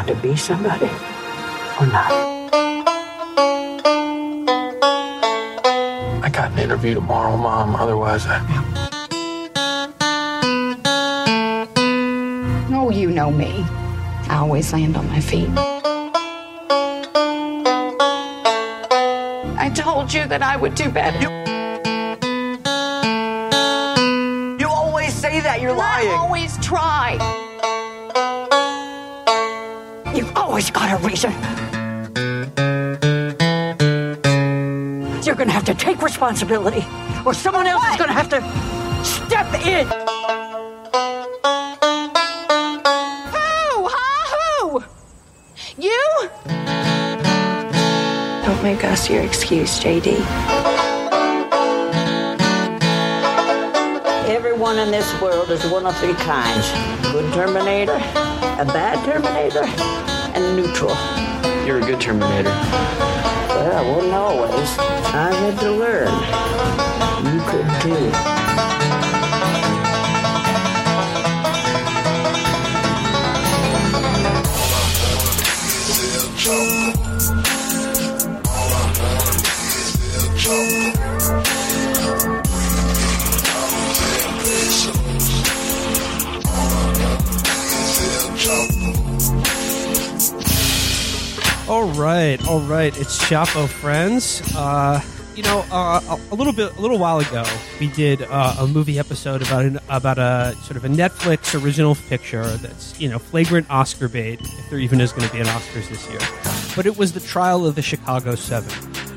want to be somebody or not? I got an interview tomorrow, Mom. Otherwise, I'd be. Oh, you know me. I always land on my feet. I told you that I would do better. You always say that. You're lying. I always try. Always got a reason. You're gonna have to take responsibility, or someone else is gonna have to step in. Who? Huh? Who? You? Don't make us your excuse, JD. Everyone in this world is one of three kinds good Terminator, a bad Terminator, and neutral. You're a good Terminator. Well, I wasn't always. I had to learn. You could too. All right, all right. It's Chapo friends. Uh, you know, uh, a, a little bit, a little while ago, we did uh, a movie episode about an, about a sort of a Netflix original picture that's you know flagrant Oscar bait, if there even is going to be an Oscars this year. But it was the trial of the Chicago Seven,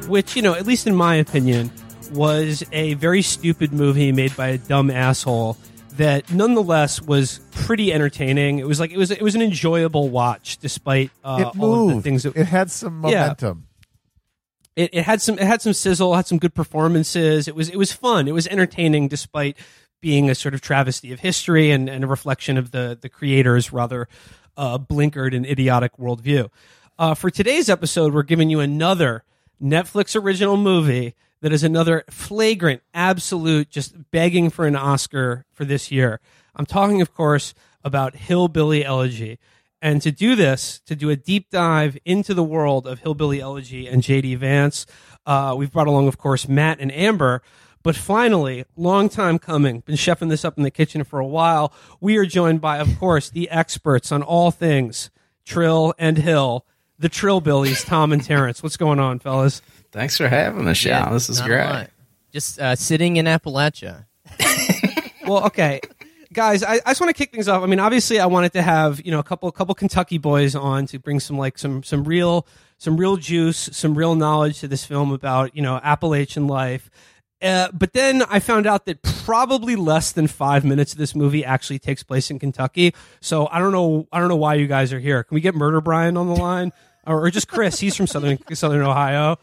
which you know, at least in my opinion, was a very stupid movie made by a dumb asshole that nonetheless was pretty entertaining. It was like it was it was an enjoyable watch despite uh, it all of the things that it had some Yeah. momentum. it, it had some it had some sizzle, had some good performances. It was it was fun. It was entertaining despite being a sort of travesty of history and, and a reflection of the the creator's rather uh, blinkered and idiotic worldview. Uh, for today's episode, we're giving you another Netflix original movie that is another flagrant, absolute, just begging for an Oscar for this year. I'm talking, of course, about Hillbilly Elegy. And to do this, to do a deep dive into the world of Hillbilly Elegy and JD Vance, uh, we've brought along, of course, Matt and Amber. But finally, long time coming, been chefing this up in the kitchen for a while. We are joined by, of course, the experts on all things Trill and Hill, the Trillbillies, Tom and Terrence. What's going on, fellas? Thanks for having us, Sean. this is not a great. lot. Just uh, sitting in Appalachia. well, okay, guys, I, I just want to kick things off. I mean, obviously, I wanted to have you know a couple couple Kentucky boys on to bring some like some some real some real juice, some real knowledge to this film about you know Appalachian life. Uh, but then I found out that probably less than five minutes of this movie actually takes place in Kentucky. So I don't know. I don't know why you guys are here. Can we get Murder Brian on the line, or, or just Chris? He's from southern Southern Ohio.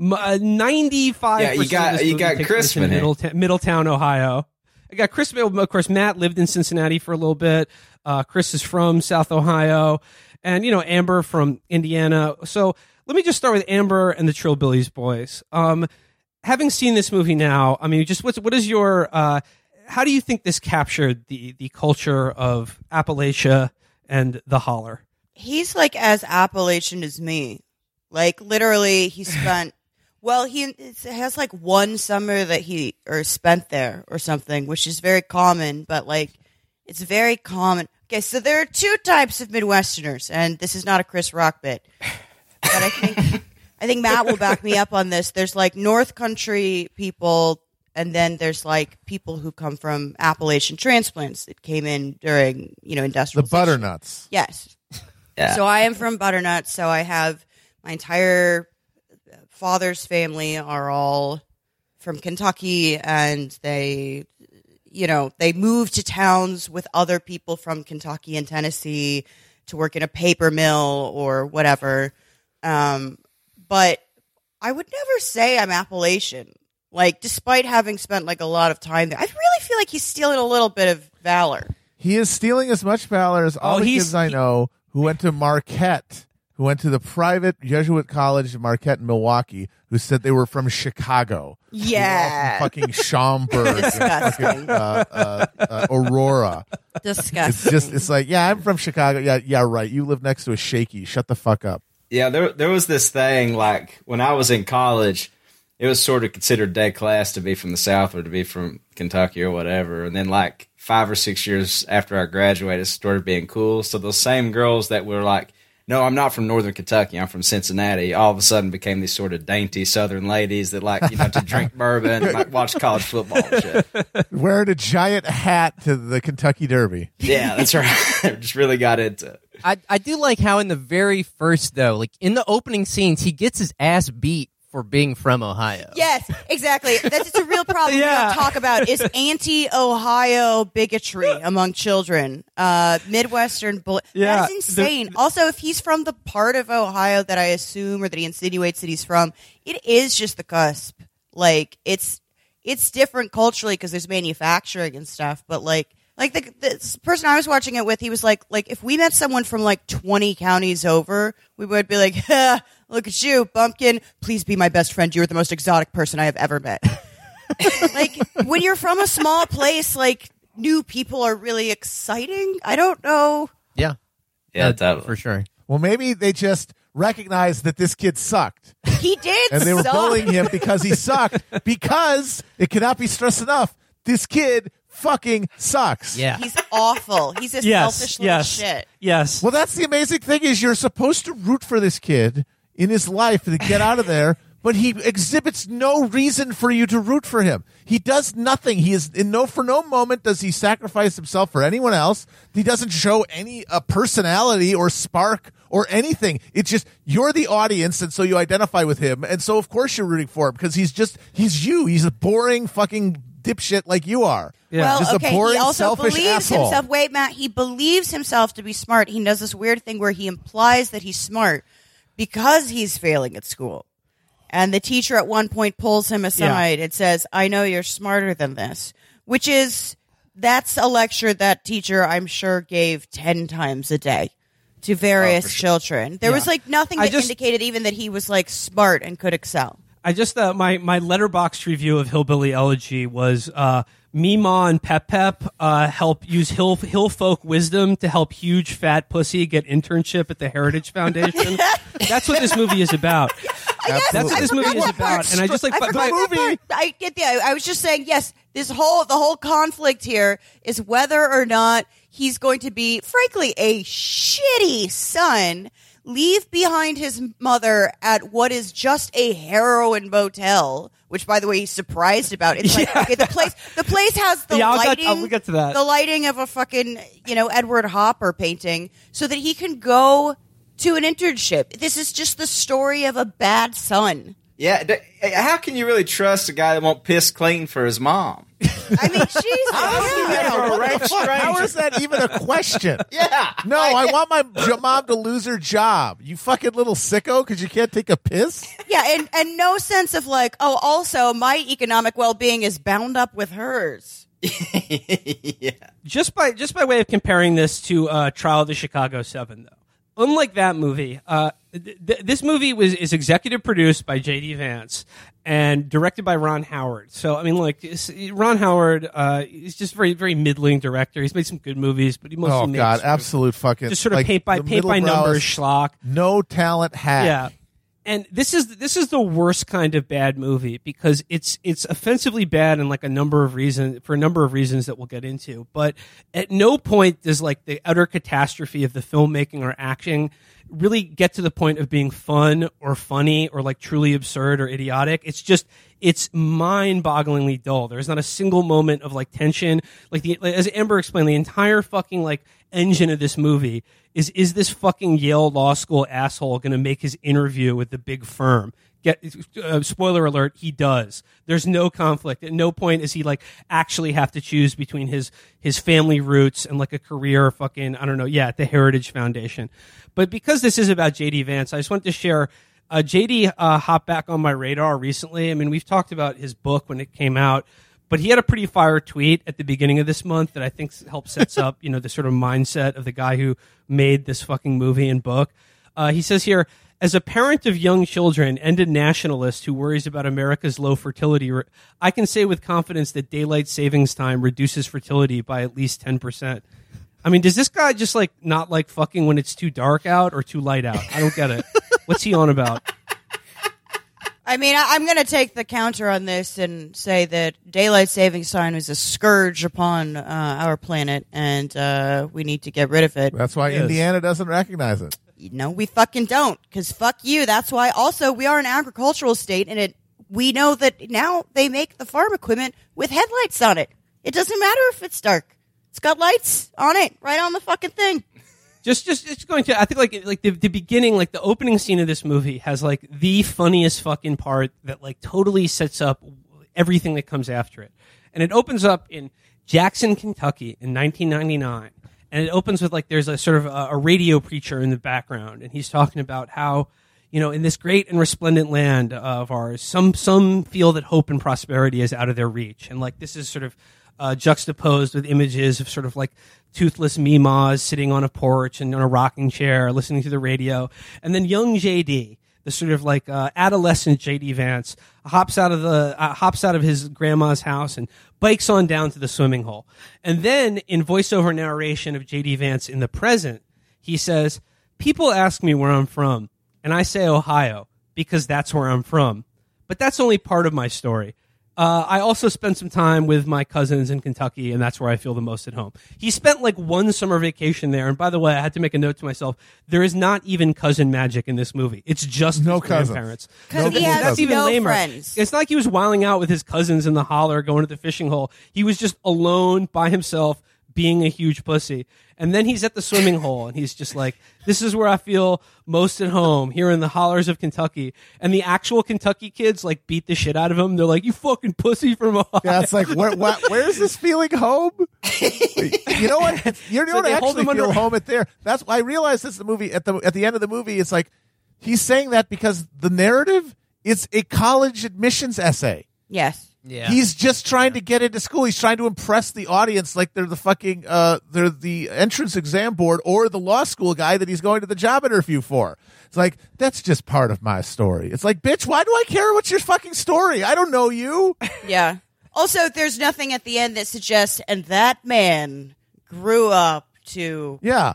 uh, Ninety-five. Yeah, you got- you got Chris in in. Middletown, Middletown, Ohio. I got Chris. Of course, Matt lived in Cincinnati for a little bit. Uh, Chris is from South Ohio, and you know Amber from Indiana. So let me just start with Amber and the Trillbillies boys. Um, having seen this movie now, I mean, just what's what is your uh, how do you think this captured the the culture of Appalachia and the holler? He's like as Appalachian as me. Like literally, he spent. Well, he has like one summer that he or spent there or something, which is very common. But like, it's very common. Okay, so there are two types of Midwesterners, and this is not a Chris Rock bit, but I think I think Matt will back me up on this. There's like North Country people, and then there's like people who come from Appalachian transplants that came in during you know industrial The butternuts. Yes. Yeah. So I am from Butternut. So I have my entire father's family are all from Kentucky, and they, you know, they moved to towns with other people from Kentucky and Tennessee to work in a paper mill or whatever. Um, but I would never say I'm Appalachian. Like, despite having spent like a lot of time there, I really feel like he's stealing a little bit of valor. He is stealing as much valor as all Oh, the he's- kids I know who went to Marquette who went to the private Jesuit college in Marquette in Milwaukee who said they were from Chicago. Yeah. fucking Schaumburg, Disgusting. fucking, uh, uh, uh, Aurora. Disgusting. It's just, it's like, yeah, I'm from Chicago. Yeah, yeah, right. You live next to a shaky. Shut the fuck up. Yeah, there there was this thing like when I was in college, it was sort of considered dead class to be from the South or to be from Kentucky or whatever. And then like five or six years after I graduated, it started being cool. So those same girls that were like, "No, I'm not from Northern Kentucky. I'm from Cincinnati," all of a sudden became these sort of dainty Southern ladies that like you know to drink bourbon, and, like watch college football and shit. Wearing a giant hat to the Kentucky Derby. Yeah, that's right. Just really got into. it. I I do like how in the very first though, like in the opening scenes, he gets his ass beat for being from Ohio. Yes, exactly. That's it's a real problem we Yeah. don't talk about is anti-Ohio bigotry among children. Uh, Midwestern bull. Yeah, That's insane. also, if he's from the part of Ohio that I assume or that he insinuates that he's from, it is just the cusp. Like it's it's different culturally because there's manufacturing and stuff, but like. Like the, the person I was watching it with, he was like, like if we met someone from like 20 counties over, we would be like, ha, look at you, bumpkin. Please be my best friend. You're the most exotic person I have ever met. like when you're from a small place, like new people are really exciting. I don't know. Yeah. Yeah, totally. for sure. Well, maybe they just recognized that this kid sucked. He did, and they were suck. bullying him because he sucked. Because it cannot be stressed enough. This kid fucking sucks. Yeah. He's awful. He's a Yes, selfish little shit. yes. Well, that's the amazing thing is you're supposed to root for this kid in his life to get out of there, but he exhibits no reason for you to root for him. He does nothing. He is in no for no moment does he sacrifice himself for anyone else. He doesn't show any uh, personality or spark or anything. It's just you're the audience, and so you identify with him, and so of course you're rooting for him because he's just he's you. He's a boring fucking dipshit like you are. Well, Just okay. a boring, he also selfish believes asshole. himself. Wait, Matt. He believes himself to be smart. He does this weird thing where he implies that he's smart because he's failing at school. And the teacher at one point pulls him aside and says, "I know you're smarter than this," which is that's a lecture that teacher I'm sure gave ten times a day to various children. There was like nothing that just- indicated even that he was like smart and could excel. I just uh, my my Letterboxd review of Hillbilly Elegy was uh, Mima and Pep Pep uh, help use hill hill folk wisdom to help huge fat pussy get internship at the Heritage Foundation. That's what this movie is about. That's what this movie is part. about. And I just like I but- forgot but- I get the. I was just saying, yes, this whole the whole conflict here is whether or not he's going to be, frankly, a shitty son. Leave behind his mother at what is just a heroin motel, which, by the way, he's surprised about. It's like okay, the place. The place has the Yeah, I'll get- lighting. I'll- we'll get to that. The lighting of a fucking you know Edward Hopper painting, so that he can go to an internship. This is just the story of a bad son. Yeah, eh, how can you really trust a guy that won't piss clean for his mom? I mean, Jesus. Yeah, what rank the fuck? How stranger. is that even a question? Yeah. No, I want my mom to lose her job. You fucking little sicko, because you can't take a piss. Yeah, and, and no sense of like, oh, also my economic well being is bound up with hers. yeah. just by just by way of comparing this to uh, Trial of the Chicago Seven, though, unlike that movie, uh, th- th- this movie was is executive produced by J.D. Vance and directed by Ron Howard. So I mean, like Ron Howard, uh, he's just very very middling director. He's made some good movies, but he mostly Oh god, sort of- absolute fucking just sort of like, paint by paint by numbers schlock. No talent hat. Yeah. And this is this is the worst kind of bad movie because it's it's offensively bad in like a number of reasons for a number of reasons that we'll get into. But at no point does like the utter catastrophe of the filmmaking or acting really get to the point of being fun or funny or like truly absurd or idiotic. It's just it's mind-bogglingly dull. There's not a single moment of like tension. Like the as Amber explained, the entire fucking like engine of this movie is is this fucking Yale Law School asshole going to make his interview with the big firm? Get uh, spoiler alert, he does. There's no conflict. At no point is he like actually have to choose between his his family roots and like a career fucking I don't know, yeah, at the Heritage Foundation. But because this is about JD Vance, I just wanted to share uh, JD uh, hopped back on my radar recently. I mean, we've talked about his book when it came out, but he had a pretty fire tweet at the beginning of this month that I think helps sets up, you know, the sort of mindset of the guy who made this fucking movie and book. Uh, he says here, as a parent of young children and a nationalist who worries about America's low fertility, I can say with confidence that daylight savings time reduces fertility by at least ten percent. I mean, does this guy just like not like fucking when it's too dark out or too light out? I don't get it. What's he on about? I mean, I, I'm going to take the counter on this and say that daylight savings time is a scourge upon uh, our planet, and uh, we need to get rid of it. That's why Yes. Indiana doesn't recognize it. No, we fucking don't. Because fuck you. That's why. Also, we are an agricultural state, and it. We know that now they make the farm equipment with headlights on it. It doesn't matter if it's dark. It's got lights on it, right on the fucking thing. Just just it's going to i think like like the, the beginning like the opening scene of this movie has like the funniest fucking part that like totally sets up everything that comes after it. And it opens up in jackson kentucky in 1999 and it opens with like there's a sort of a, a radio preacher in the background and he's talking about how you know in this great and resplendent land of ours some some feel that hope and prosperity is out of their reach. And like this is sort of uh, juxtaposed with images of sort of like toothless Mimas sitting on a porch and on a rocking chair, listening to the radio, and then young JD, the sort of like uh, adolescent JD Vance, hops out of the uh, hops out of his grandma's house and bikes on down to the swimming hole, and then in voiceover narration of JD Vance in the present, he says, "People ask me where I'm from, and I say Ohio because that's where I'm from, but that's only part of my story." Uh, I also spent some time with my cousins in Kentucky, and that's where I feel the most at home. He spent like one summer vacation there, and by the way, I had to make a note to myself: there is not even cousin magic in this movie. It's just No his cousins. grandparents. 'Cause he has that's even no lamer. friends. It's not like he was wiling out with his cousins in the holler, going to the fishing hole. He was just alone by himself, being a huge pussy. And then he's at the swimming hole, and he's just like, "This is where I feel most at home, here in the hollers of Kentucky." And the actual Kentucky kids like beat the shit out of him. They're like, "You fucking pussy from Ohio." Yeah, it's like where, where, where's this feeling home? you know what? You So don't they hold actually him under- feel home at there. That's why I realized this is the movie at the at the end of the movie. It's like he's saying that because the narrative is a college admissions essay. Yes. Yeah. He's just trying to get into school. He's trying to impress the audience like they're the fucking uh they're the entrance exam board or the law school guy that he's going to the job interview for. It's like that's just part of my story. It's like, bitch, why do I care what's your fucking story? I don't know you. Yeah. Also, there's nothing at the end that suggests, and that man grew up to Yeah.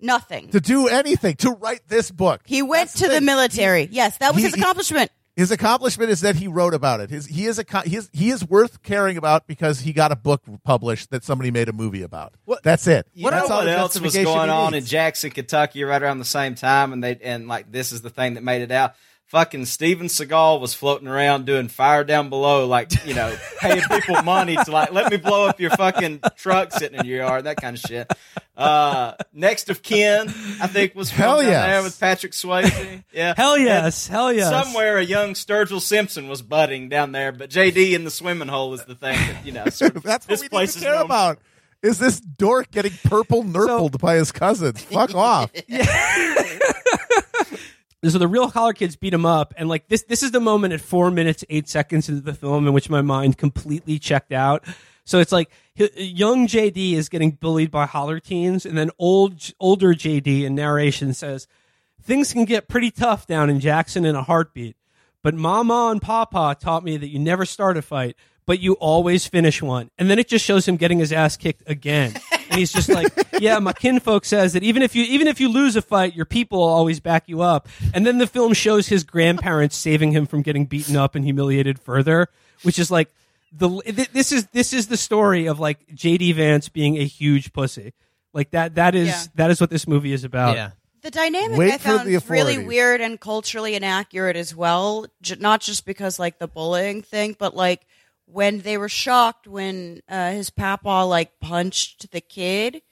nothing. To do anything, to write this book. He went That's to the thing. military. Yes, that was He- his accomplishment. His accomplishment is that he wrote about it. His he is a he is he is worth caring about because he got a book published that somebody made a movie about. That's it. You That's know what else was going on in. Jackson, Kentucky, right around the same time, and they and like this is the thing that made it out. Fucking Steven Seagal was floating around doing fire down below, like you know, paying people money to like let me blow up your fucking truck sitting in your yard, that kind of shit. Uh, next of kin, I think was Hell filmed down yes. there with Patrick Swayze. Yeah, Hell yes, hell yes. Somewhere a young Sturgill Simpson was budding down there, but JD in the swimming hole is the thing that you know. Sort of, That's what this we need place to is care known- about. Is this dork getting purple nurpled by his cousins? Fuck off. So the real holler kids beat him up and like this this is the moment at four minutes eight seconds into the film in which my mind completely checked out. So it's like young jd is getting bullied by holler teens and then old older jd in narration says things can get pretty tough down in jackson in a heartbeat but mama and papa taught me that you never start a fight but you always finish one. And then it just shows him getting his ass kicked again and he's just like yeah my kinfolk says that even if you even if you lose a fight your people will always back you up and then the film shows his grandparents saving him from getting beaten up and humiliated further which is like the th- this is this is the story of like jd vance being a huge pussy like that that is Yeah. that is what this movie is about yeah. The dynamic Wait I for found the really weird and culturally inaccurate as well. J- not just because like the bullying thing, but like when they were shocked when uh, his papa like punched the kid.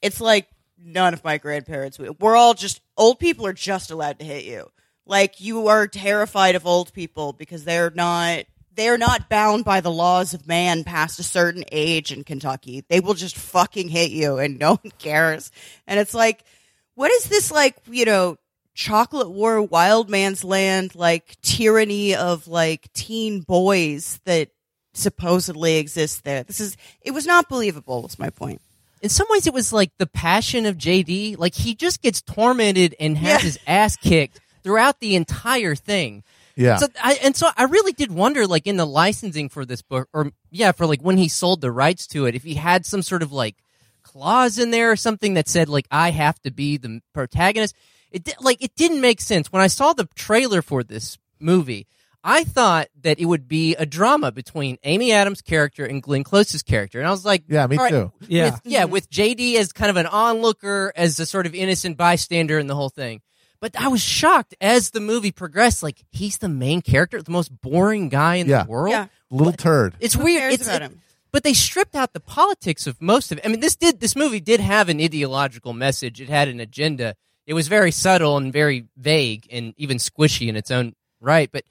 It's like none of my grandparents. We're all just old people are just allowed to hit you. Like you are terrified of old people because they're not they're not bound by the laws of man past a certain age in Kentucky. They will just fucking hit you and no one cares. And it's like what is this like, you know, chocolate war wild man's land like tyranny of like teen boys that supposedly exists there? This is it was not believable, was my point. in some ways, it was like the passion of JD. Like he just gets tormented and has Yeah. his ass kicked throughout the entire thing. Yeah. So I, and so I really did wonder, like in the licensing for this book, or yeah, for like when he sold the rights to it, if he had some sort of like clause in there or something that said like I have to be the protagonist. It di- like it didn't make sense when I saw the trailer for this movie. I thought that it would be a drama between Amy Adams' character and Glenn Close's character, and I was like, Yeah, me all right, too. Yeah. with, yeah, mm-hmm. with JD as kind of an onlooker, as a sort of innocent bystander in the whole thing. But I was shocked as the movie progressed. Like he's the main character, the most boring guy in Yeah. the world. Yeah. Little turd. It's Who weird. cares it's about it- him? but they stripped out the politics of most of it. I mean, this did this movie did have an ideological message. It had an agenda. It was very subtle and very vague and even squishy in its own right. But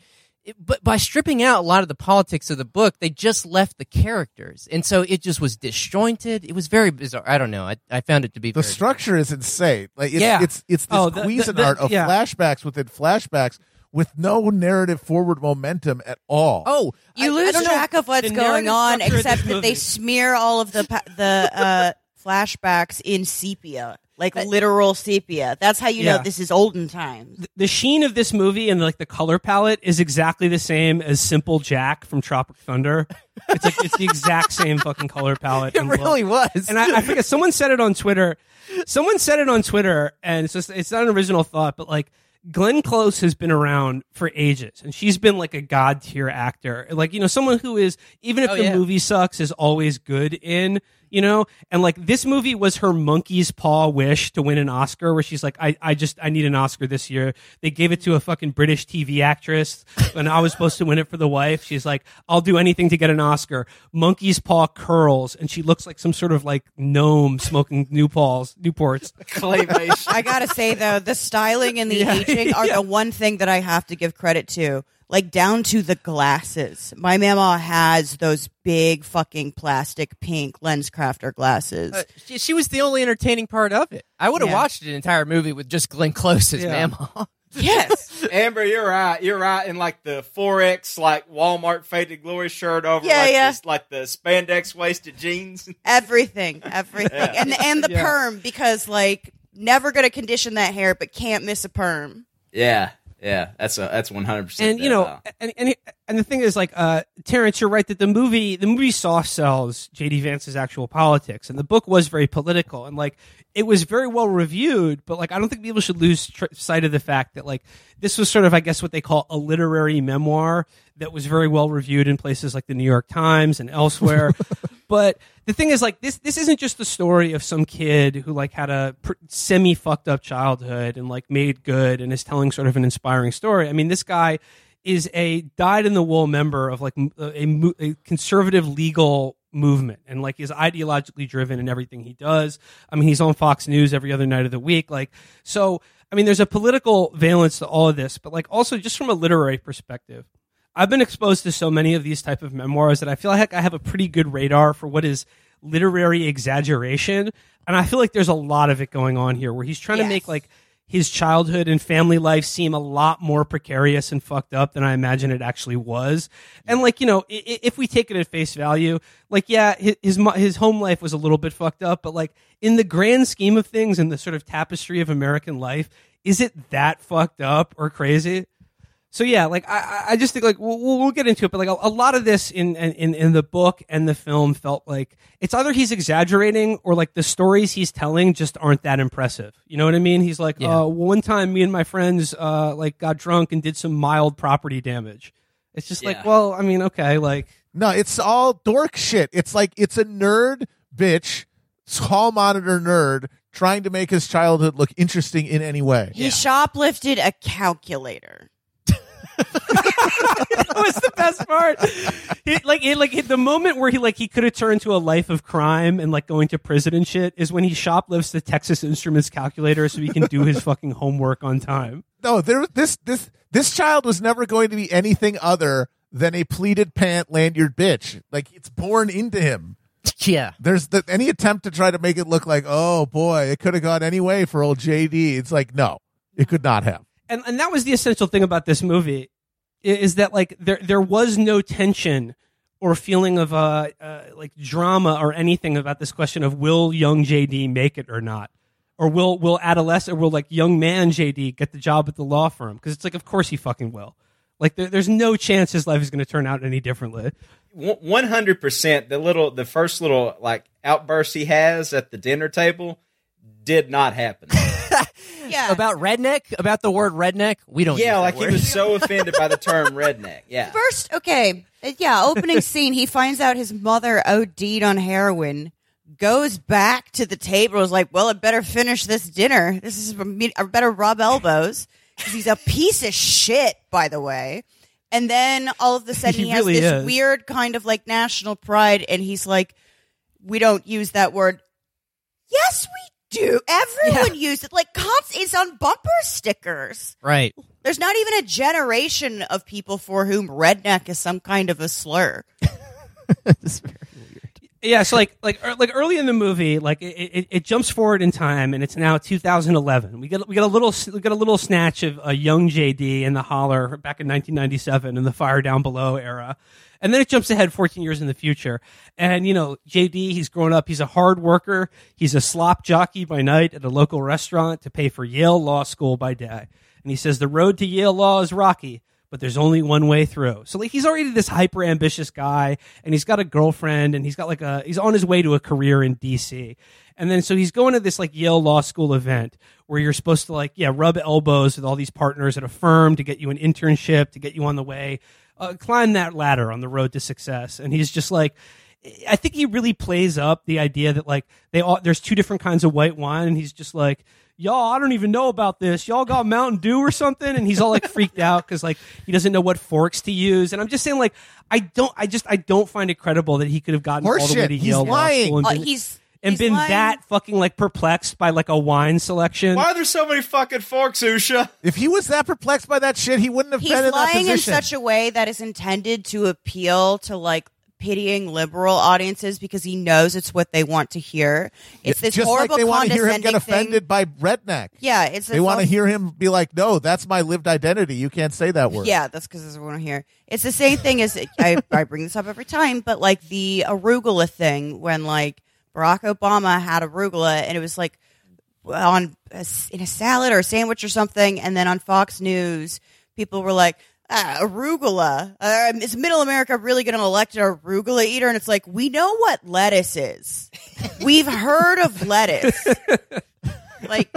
it, but by stripping out a lot of the politics of the book, they just left the characters, and so it just was disjointed. It was very bizarre. I don't know. I, I found it to be The very structure is insane. Like it's Yeah. it's it's this Oh, the- the- Cuisinart the- of yeah. flashbacks within flashbacks with no narrative forward momentum at all. Oh, You I- I lose don't know. track of what's The going on, except this that they smear all of the pa- the uh, flashbacks in sepia, like literal sepia. That's how you Yeah. know this is olden times. the sheen of this movie and like the color palette is exactly the same as Simple Jack from Tropic Thunder. It's like it's the exact same fucking color palette. It and look. really was. And I, I forget someone said it on Twitter. Someone said it on Twitter, and it's just it's not an original thought, but like Glenn Close has been around for ages, and she's been like a god tier actor, like you know someone who is even if Oh, the yeah. movie sucks is always good in you know? And like this movie was her monkey's paw wish to win an oscar where she's like i, I just i need an oscar this year. They gave it to a fucking british tv actress and i was supposed to win it for the wife. She's like i'll do anything to get an oscar. Monkey's paw curls and she looks like some sort of like gnome smoking newpalls newports Claymation. I gotta say though, the styling and the aging are the one thing that I have to give credit to. Like down to the glasses. My mama has those big fucking plastic pink lens crafter glasses. Uh, she, she was the only entertaining part of it. I would have Yeah. watched an entire movie with just Glenn Close as Yeah. Mama. yes. Amber, you're right. You're right. In like the forex, like Walmart faded glory shirt over Yeah, like yeah. this, like the spandex waisted jeans. Everything. Everything. And and the Yeah. perm, because like never gonna condition that hair but can't miss a perm. Yeah, yeah. That's a that's one hundred percent. and you know and, and and the thing is like uh terrence you're right that the movie the movie soft sells jd vance's actual politics and the book was very political and like it was very well reviewed but like i don't think people should lose tr- sight of the fact that like this was sort of i guess what they call a literary memoir that was very well reviewed in places like the new york times and elsewhere but the thing is like this this isn't just the story of some kid who like had a pr- semi fucked up childhood and like made good and is telling sort of an inspiring story i mean this guy is a dyed in the wool member of like a, mo- a conservative legal movement and like is ideologically driven in everything he does. I mean, he's on Fox News every other night of the week. Like, so, I mean, there's a political valence to all of this, but like also just from a literary perspective, I've been exposed to so many of these type of memoirs that I feel like I have a pretty good radar for what is literary exaggeration. And I feel like there's a lot of it going on here where he's trying to make like his childhood and family life seem a lot more precarious and fucked up than I imagine it actually was. And like, you know, if we take it at face value, like, yeah, his, his, his home life was a little bit fucked up, but like in the grand scheme of things, in the sort of tapestry of American life, is it that fucked up or crazy? So yeah, like I, I- I just think like we'll, we'll we'll get into it, but like a, a lot of this in, in in the book and the film felt like it's either he's exaggerating or like the stories he's telling just aren't that impressive. You know what I mean? He's like, Yeah. uh, one time me and my friends uh like got drunk and did some mild property damage. It's just like, well, I mean, okay, like No, it's all dork shit. It's like it's a nerd bitch, hall monitor nerd, trying to make his childhood look interesting in any way. He shoplifted a calculator. That was the best part. He, like, it, like the moment where he like he could have turned to a life of crime and like going to prison and shit is when he shoplifts the Texas Instruments calculator so he can do his fucking homework on time. No, there this this this child was never going to be anything other than a pleated pant lanyard bitch. Like it's born into him. Yeah. There's the, any attempt to try to make it look like, oh boy, it could have gone any way for old JD. It's like, no, it could not have. And and that was the essential thing about this movie is that like there there was no tension or feeling of uh, uh, like drama or anything about this question of will young JD make it or not, or will will adolescent or will like young man JD get the job at the law firm? Because it's like, of course he fucking will. Like there, there's no chance his life is going to turn out any differently. One hundred percent. The little, the first little like outburst he has at the dinner table did not happen. Yeah. About redneck, about the word redneck, we don't. yeah, that like he was so offended by the term redneck. Yeah. First, okay, yeah, opening scene, he finds out his mother OD'd on heroin, goes back to the table, is like, well, I better finish this dinner. This is, I better rub elbows. 'Cause he's a piece of shit, by the way. And then all of a sudden He he, has this is. weird kind of like national pride, and he's like, we don't use that word. Yes, we do. Everyone uses it. Like cops is on bumper stickers. right. There's not even a generation of people for whom redneck is some kind of a slur. Yeah, so like like er- like early in the movie, like it, it, it jumps forward in time, and it's now 2011. We get we get a little we get a little snatch of a young JD in the holler back in 1997 in the Fire Down Below era, and then it jumps ahead 14 years in the future. And you know, JD, he's grown up. He's a hard worker. He's a slop jockey by night at a local restaurant to pay for Yale Law School by day. And he says the road to Yale Law is rocky but there's only one way through. So like he's already this hyper ambitious guy and he's got a girlfriend and he's got like a he's on his way to a career in DC. And then so he's going to this like Yale Law School event where you're supposed to like yeah, rub elbows with all these partners at a firm to get you an internship, to get you on the way, uh, climb that ladder on the road to success. And he's just like I think he really plays up the idea that like they all there's two different kinds of white wine and he's just like y'all I don't even know about this y'all got Mountain Dew or something and he's all like freaked out cuz like he doesn't know what forks to use and I'm just saying like I don't I just I don't find it credible that he could have gotten all the way Horseshit. to He's Yale Law lying. School and Uh, been, he's and he's been lying. that fucking like perplexed by like a wine selection Why are there so many fucking forks, Usha? If he was that perplexed by that shit, he wouldn't have He's been in that lying in position. such a way that is intended to appeal to like pitying liberal audiences because he knows it's what they want to hear. It's this Just horrible like they want to hear him get offended thing. by redneck. Yeah, it's They want to hear him be like, "No, that's my lived identity. You can't say that word." Yeah, that's because everyone here. It's the same thing as I, I bring this up every time, but like the arugula thing when like Barack Obama had arugula and it was like on a in a salad or a sandwich or something, and then on Fox News, people were like. Ah, arugula. Uh, is Middle America really going to elect an arugula eater? And it's like, we know what lettuce is. We've heard of lettuce. like,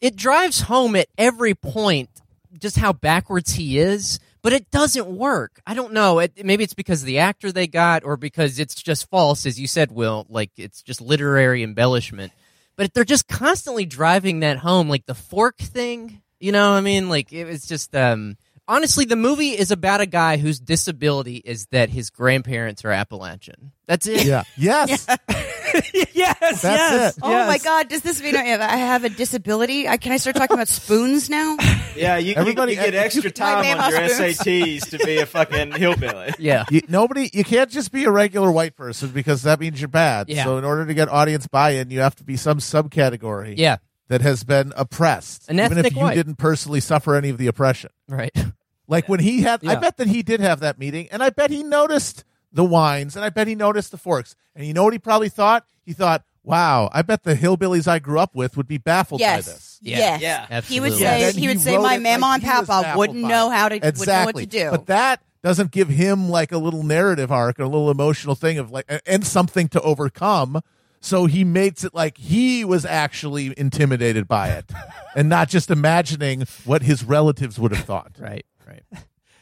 it drives home at every point just how backwards he is, but it doesn't work. I don't know. It, maybe it's because of the actor they got, or because it's just false, as you said, Will. Like it's just literary embellishment. But they're just constantly driving that home, like the fork thing. You know, I mean, like it was just. um Honestly, the movie is about a guy whose disability is that his grandparents are Appalachian. That's it. Yeah. Yes. yes That's yes it. oh yes. my God, does this mean I have, I have a disability? I, can I start talking about spoons now? Yeah, you, Everybody- you, you get extra time name on your was Boots. SATs to be a fucking hillbilly. Yeah. You, nobody, you can't just be a regular white person because that means you're bad. Yeah. So in order to get audience buy-in, you have to be some subcategory Yeah. That has been oppressed, An even if ethnic you white. didn't personally suffer any of the oppression. Right. Like when he had, I Yeah. bet that he did have that meeting, and I bet he noticed the wines, and I bet he noticed the forks. And you know what he probably thought? He thought, "Wow, I bet the hillbillies I grew up with would be baffled by yes. this." Yes. Yeah. He would Absolutely. say Then he would say wrote my it mama like and he was papa baffled wouldn't by know it. how to exactly. wouldn't know what to do. But that doesn't give him like a little narrative arc, or a little emotional thing of like, and something to overcome. So he makes it like he was actually intimidated by it, and not just imagining what his relatives would have thought. Right. Right.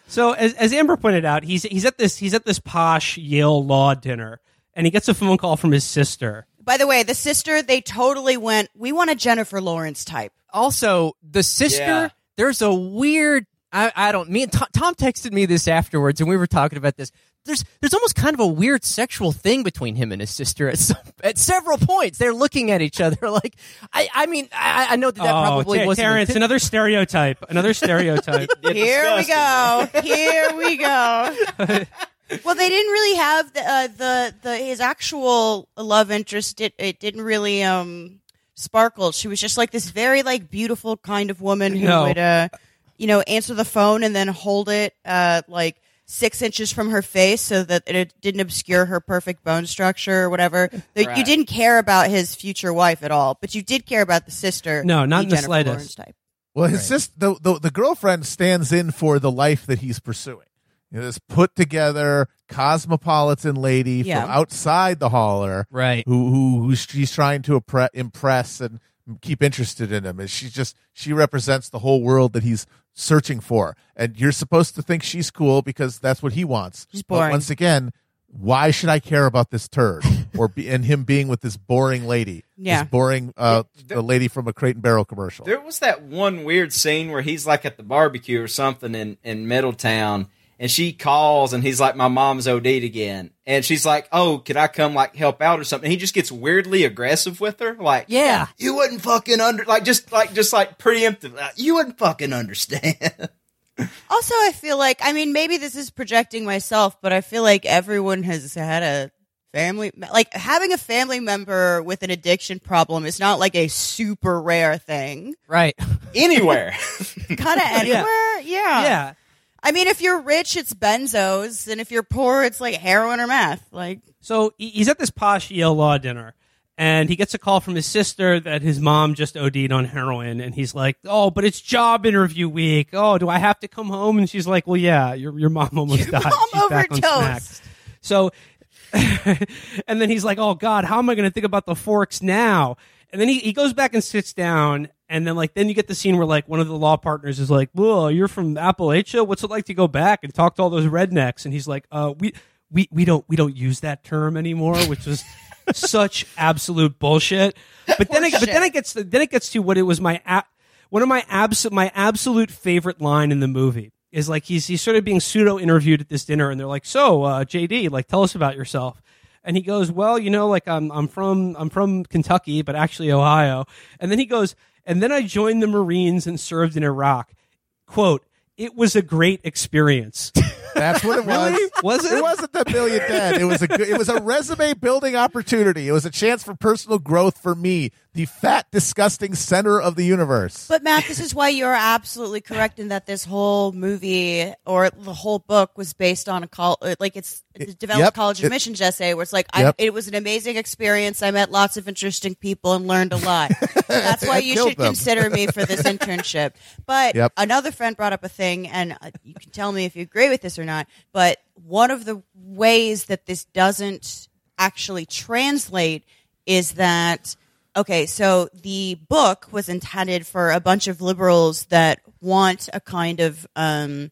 So as, as Amber pointed out, he's he's at this he's at this posh Yale law dinner, and he gets a phone call from his sister. By the way, the sister they totally went. We want a Jennifer Lawrence type. also the sister Yeah. there's a weird I, I don't me and Tom, Tom texted me this afterwards and we were talking about this there's there's almost kind of a weird sexual thing between him and his sister at some, at several points they're looking at each other like I I mean I, I know that that oh, probably Ter- wasn't Terrence, inten- another stereotype, another stereotype. Here we go. Here we go. well, they didn't really have the uh, the the his actual love interest. It it didn't really um sparkle. She was just like this very like beautiful kind of woman who No. would uh you know answer the phone and then hold it uh like six inches from her face so that it didn't obscure her perfect bone structure or whatever. That You didn't care about his future wife at all, but you did care about the sister. No, not in the Jennifer slightest. Type. Well, his sister, the, the the girlfriend stands in for the life that he's pursuing. You know, this put together cosmopolitan lady Yeah. from outside the holler, Right. Who who who she's trying to impress and keep interested in him. And she just she represents the whole world that he's searching for. And you're supposed to think she's cool because that's what he wants. She's But once again, why should I care about this turd or be, and him being with this boring lady? Yeah. this boring uh, There- the lady from a Crate and Barrel commercial. There was that one weird scene where he's like at the barbecue or something in, in Middletown and she calls and he's like, My mom's OD'd again. And she's like, Oh, could I come like help out or something? he just gets weirdly aggressive with her. Like, Yeah. you wouldn't fucking under like just like just like preemptive. Like, you wouldn't fucking understand. Also, I feel like I mean maybe this is projecting myself, but I feel like everyone has had a family like having a family member with an addiction problem is not like a super rare thing. Right. Anywhere. Kind of anywhere, yeah. yeah. I mean, if you're rich, it's benzos, and if you're poor, it's like heroin or meth. Like, So he's at this posh Yale law dinner, and he gets a call from his sister that his mom just OD'd on heroin, and he's like, "Oh, but it's job interview week. Oh, do I have to come home?" And she's like, "Well, yeah, your your mom almost died. mom She's back on smack." So, and then he's like, "Oh God, how am I going to think about the forks now?" And then he, he goes back and sits down, and then like then you get the scene where like one of the law partners is like, "Whoa, you're from Appalachia. What's it like to go back and talk to all those rednecks?" And he's like, "Uh, we we we don't we don't use that term anymore," which was such absolute bullshit. But then it, but then it gets to, then it gets to what it was my a- one of my abs- my absolute favorite line in the movie is like he's he's sort of being pseudo interviewed at this dinner and they're like so uh, JD like tell us about yourself and he goes well you know like I'm I'm from I'm from Kentucky but actually Ohio and then he goes and then I joined the Marines and served in Iraq quote it was a great experience That's what it was. Really? Was it? It wasn't the million dead. It was a good- it was a resume building opportunity. It was a chance for personal growth for me, the fat, disgusting center of the universe. but Matt, this is why you're absolutely correct in that this whole movie or the whole book was based on a col like it's, a developed Yep. college It- admissions essay where it's like I, it was an amazing experience. I met lots of interesting people and learned a lot. That's why you should them. consider me for this internship. But Yep. another friend brought up a thing, and uh, you can tell me if you agree with this or not. But one of the ways that this doesn't actually translate is that okay, so the book was intended for a bunch of liberals that want a kind of um,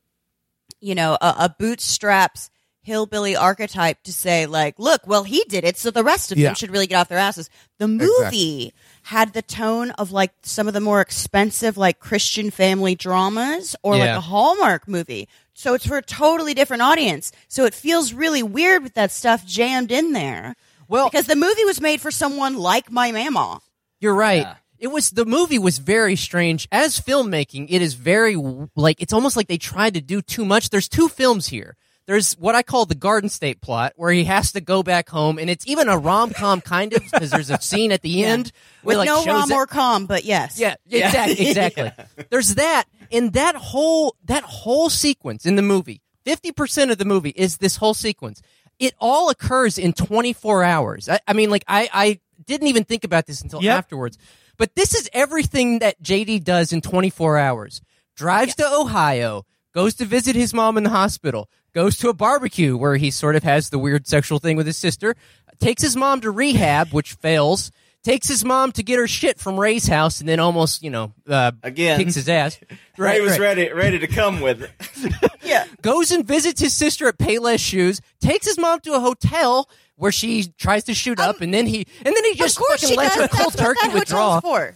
you know, a, a bootstraps hillbilly archetype to say like, look, well, he did it, so the rest of Yeah. them should really get off their asses. The movie had the tone of like some of the more expensive like Christian family dramas or like a Hallmark movie. So it's for a totally different audience. So it feels really weird with that stuff jammed in there. Well- because the movie was made for someone like my mama. You're right. Yeah. It was the movie was very strange as filmmaking. It is very like it's almost like they tried to do too much. There's two films here. There's what I call the Garden State plot, where he has to go back home, and it's even a rom com kind of because there's a scene at the end With like no rom it- or com, but yes. Yeah, exactly. Exactly. There's that, and that whole that whole sequence in the movie. Fifty percent of the movie is this whole sequence. It all occurs in 24 hours. I, I mean, like I, I didn't even think about this until Yep. afterwards. But this is everything that JD does in 24 hours. Drives to Ohio, goes to visit his mom in the hospital, goes to a barbecue where he sort of has the weird sexual thing with his sister, takes his mom to rehab, which fails, takes his mom to get her shit from Ray's house, and then almost, you know, uh, Again. kicks his ass. Ray was right. ready ready to come with it. Yeah. Goes and visits his sister at Payless Shoes, takes his mom to a hotel where she tries to shoot up, and then he and then he just of fucking she lets her cold That's what turkey that withdraw. for.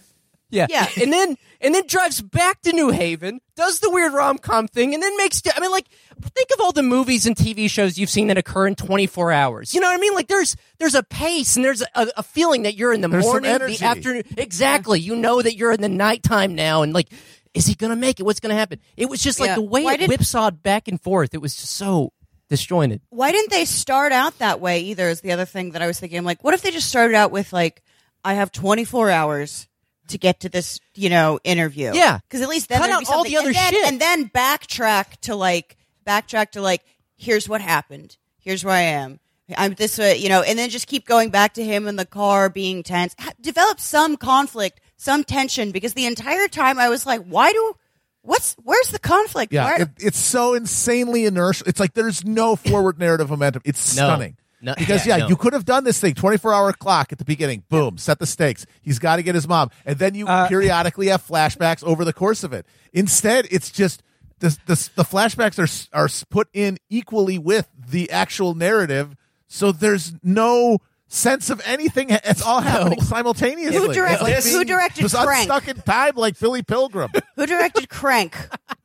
Yeah. Yeah. And then and then drives back to New Haven, does the weird rom com thing, and then makes I mean like think of all the movies and TV shows you've seen that occur in 24 hours. You know what I mean? Like there's there's a pace and there's a, a feeling that you're in the There's morning, the afternoon. Exactly. You know that you're in the nighttime now and like is he gonna make it? What's gonna happen? It was just like Yeah. the way Why it did- whipsawed back and forth. It was just so disjointed. why didn't they start out that way either is the other thing that i was thinking I'm like what if they just started out with like i have 24 hours to get to this you know interview Yeah. because at least then Cut out be all the other and then, shit. and then backtrack to like backtrack to like here's what happened. Here's where I am. I'm this way, you know, and then just keep going back to him in the car being tense. Ha- Develop some conflict, some tension, because the entire time I was like, why do, what's, where's the conflict? Yeah, it, it's so insanely inertial. It's like there's no forward narrative momentum. It's No. stunning. No- because yeah, yeah, no. you could have done this thing 24 hour clock at the beginning. Boom, set the stakes. He's got to get his mom, and then you Uh, periodically have flashbacks over the course of it. Instead, it's just the the, the flashbacks are are put in equally with the actual narrative, so there's no sense of anything. It's all happening simultaneously. Who direct- It's like who directed just Crank? unstuck in time like Billy Pilgrim. who directed Crank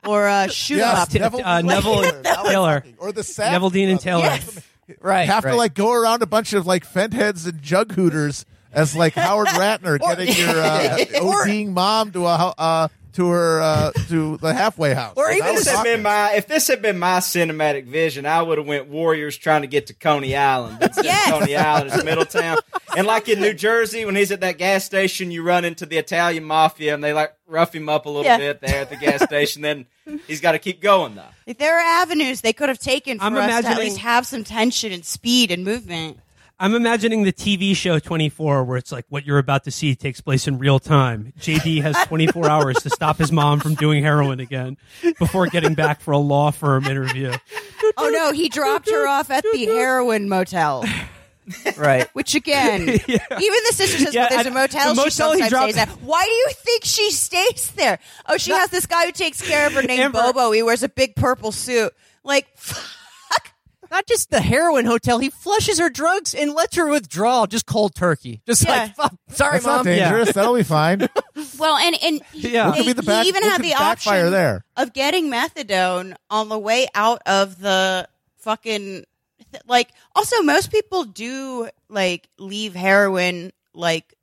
or uh, Shoot 'em Yes, Up? Neville uh, Neville Taylor. and Taylor. or the Neveldine and. Taylor. Yes. Right. have right. to like go around a bunch of like fent heads and jug hooters as like Howard Ratner getting your uh, ODing mom to a uh, to her uh, to the halfway house. Or That even was This had been my if this had been my cinematic vision, I would have went Warriors trying to get to Coney Island. Instead Yes. Coney Island is Middletown. And like in New Jersey, when he's at that gas station, you run into the Italian mafia and they like rough him up a little Yeah. bit there at the gas station. Then he's got to keep going though. If there are avenues they could have taken for I'm us to at least have some tension and speed and movement. I'm imagining the TV show 24, where it's like what you're about to see takes place in real time. JD has 24 hours to stop his mom from doing heroin again before getting back for a law firm interview. Oh no, he dropped her off at the heroin motel. right. Which again, even the sister says, Yeah, well, there's I- a motel. the she motel he sometimes stays at. Why do you think she stays there? Oh, she has this guy who takes care of her named Amber- Bobo. He wears a big purple suit. Like, Not just the heroin hotel. He flushes her drugs and lets her withdraw just cold turkey. Just Yeah. like, fuck, sorry, That's mom. not dangerous. That'll be fine. well, and and he, Yeah. What could be the back- he even what had the backfire option there? of getting methadone on the way out of the fucking like. Also, most people do like leave heroin like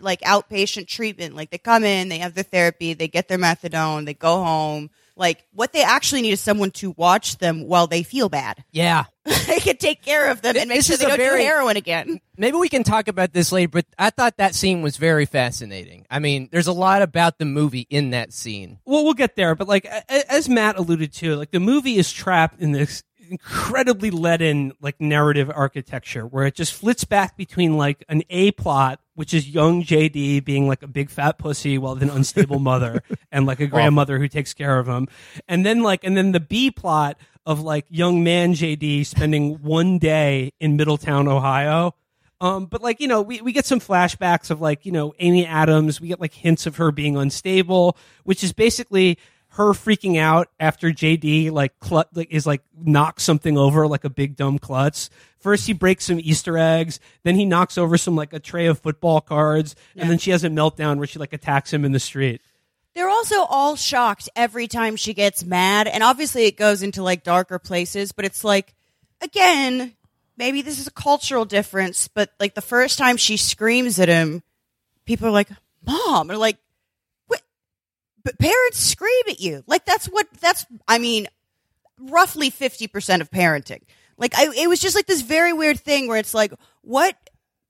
like outpatient treatment. Like they come in, they have the therapy, they get their methadone, they go home. Like what they actually need is someone to watch them while they feel bad. Yeah. they can take care of them and make This sure they don't very- do heroin again. Maybe we can talk about this later, but I thought that scene was very fascinating. I mean, there's a lot about the movie in that scene. Well, we'll get there, but like a- a- as Matt alluded to, like the movie is trapped in this incredibly leaden like narrative architecture where it just flits back between like an A plot, which is young JD being like a big fat pussy while with an unstable mother and like a grandmother who takes care of him, and then like and then the B plot of like young man JD spending one day in Middletown, Ohio. Um, but like you know, we, we get some flashbacks of like you know Amy Adams. We get like hints of her being unstable, which is basically her freaking out after JD like clut like is like knocks something over like a big dumb klutz. First he breaks some Easter eggs, then he knocks over some like a tray of football cards, and then she has a meltdown where she like attacks him in the street. They're also all shocked every time she gets mad. And obviously it goes into like darker places, but it's like, again, maybe this is a cultural difference, but like the first time she screams at him, people are like, Mom, or like? But parents scream at you. Like that's what, that's, I mean, roughly 50% of parenting. Like I, it was just like this very weird thing where it's like, what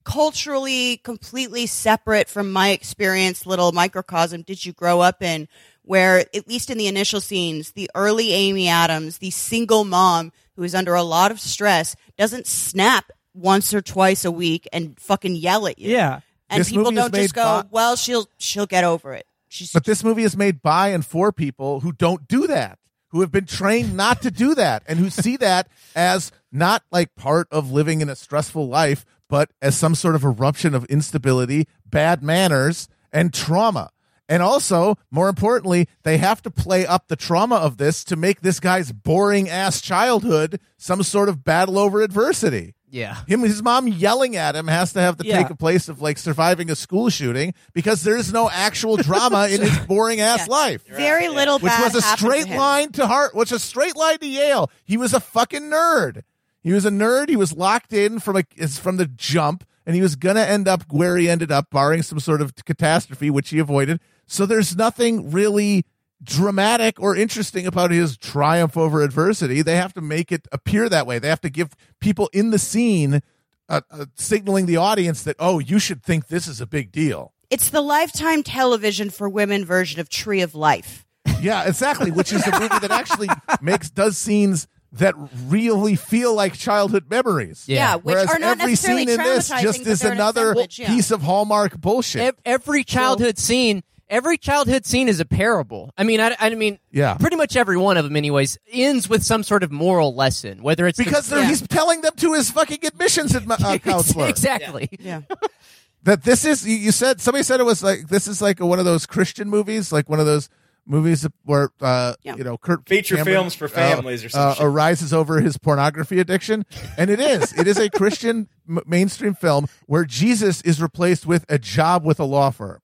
culturally completely separate from my experience little microcosm did you grow up in where at least in the initial scenes the early amy adams the single mom who is under a lot of stress doesn't snap once or twice a week and fucking yell at you Yeah. and This people don't just go well she'll she'll get over it she's But this movie is made by and for people who don't do that, who have been trained not to do that, and who see that as not like part of living in a stressful life, but as some sort of eruption of instability, bad manners, and trauma. And also, more importantly, they have to play up the trauma of this to make this guy's boring ass childhood some sort of battle over adversity. Yeah. Him, his mom yelling at him has to have to Yeah. take a place of like surviving a school shooting because there's no actual drama in his boring ass Yeah. life. very little Which was a happened to straight line to heart which a straight line to Yale. He was a fucking nerd. He was a nerd. He was locked in from a from the jump, and he was gonna end up where he ended up, barring some sort of catastrophe, which he avoided. So there's nothing really dramatic or interesting about his triumph over adversity. They have to make it appear that way. They have to give people in the scene uh, uh, signaling the audience that oh, you should think this is a big deal. it's the lifetime television for women version of tree of life Yeah, exactly. Which is a movie that actually makes does scenes that really feel like childhood memories. Yeah. Yeah, which Whereas are not every necessarily scene in this just is another yeah. piece of Hallmark bullshit. Ev- every childhood scene every childhood scene is a parable i mean i, I mean Yeah. pretty much every one of them anyways ends with some sort of moral lesson whether it's because they're he's telling them to his fucking admissions ad- uh, counselor. exactly Yeah. that this is you- you said somebody said it was like this is like one of those Christian movies, like one of those movies where uh, Yeah. you know Kirk Feature Cameron, films for families or some uh, arises over his pornography addiction, and it is it is a Christian m- mainstream film where Jesus is replaced with a job with a law firm.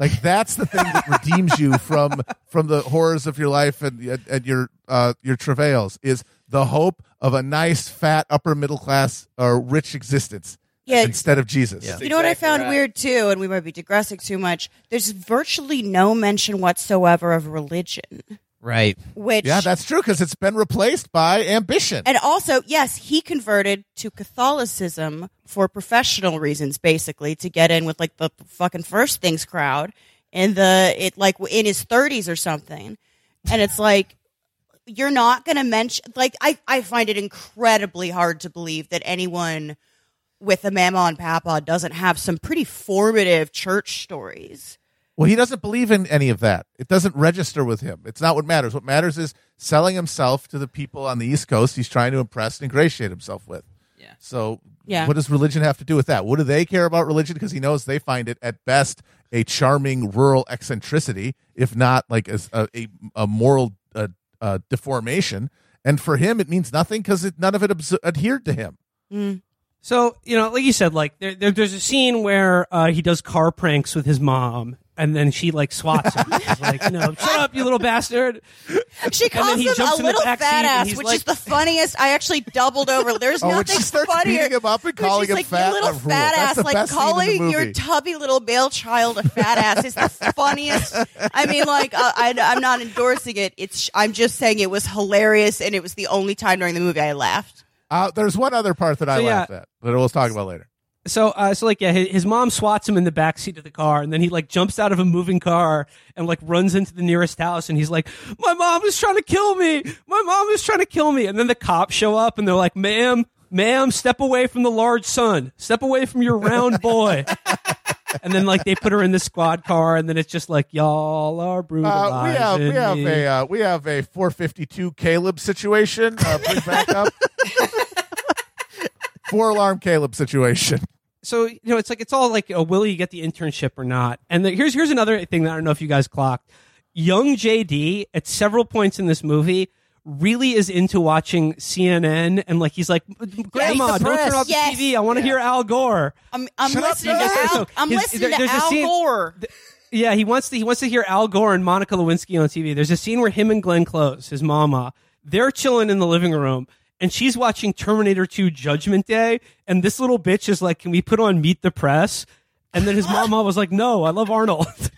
Like that's the thing that redeems you from from the horrors of your life and and, and your uh, your travails is the hope of a nice fat upper middle class or rich existence Yeah, instead of Jesus. You know what I found right. weird too, and we might be digressing too much. There's virtually no mention whatsoever of religion, right which Yeah, that's true because it's been replaced by ambition. and also yes, he converted to Catholicism for professional reasons, basically to get in with like the fucking first things crowd in the it like in his 30s or something, and it's like. You're not going to mention, like, I, I find it incredibly hard to believe that anyone with a mama and papa doesn't have some pretty formative church stories. Well, he doesn't believe in any of that. It doesn't register with him. It's not what matters. What matters is selling himself to the people on the East Coast he's trying to impress and ingratiate himself with. Yeah. So, Yeah. what does religion have to do with that? What do they care about religion? Because he knows they find it at best a charming rural eccentricity, if not like a a, a, a moral uh, uh, deformation. And for him, it means nothing because none of it abs- adhered to him. So you know, like you said, like there, there there's a scene where uh, he does car pranks with his mom, and then she like swats him. She's like, you know, shut up, you little bastard. She then calls he him jumps a little back seat fat ass, which like- is the funniest. I actually doubled over. There's Oh, when nothing she funnier. beating him up and calling she's him like, fat, you little rule. fat That's ass, the like best scene in the calling your tubby little male child a fat ass is the funniest. I mean, like uh, I, I'm not endorsing it. It's I'm just saying it was hilarious, and it was the only time during the movie I laughed. Uh, there's one other part that I yeah. laughed at that we'll talk about later. So, uh, so like, yeah, his, his mom swats him in the back seat of the car, and then he like jumps out of a moving car and like runs into the nearest house, and he's like, "My mom is trying to kill me! My mom is trying to kill me!" And then the cops show up, and they're like, "Ma'am, ma'am, step away from the large son. Step away from your round boy." and then like they put her in the squad car, and then it's just like, "Y'all are Uh, we have we have me." a uh, we have a 452 Caleb situation. Uh, bring back up four alarm Caleb situation. So you know it's like it's all like oh, will you get the internship or not and the, here's here's another thing that i don't know if you guys clocked young jd at several points in this movie really is into watching cnn and like he's like grandma the don't turn press. off the tv i want to hear al gore I'm I'm Shut up, listening to Dad. Al. I'm His- listening there- to there's a Al scene- Gore. yeah he wants to he wants to hear al gore and monica lewinsky on tv there's a scene where him and glenn close his mama they're chilling in the living room and she's watching terminator 2 judgment day and this little bitch is like can we put on meet the press and then his mama was like no i love arnold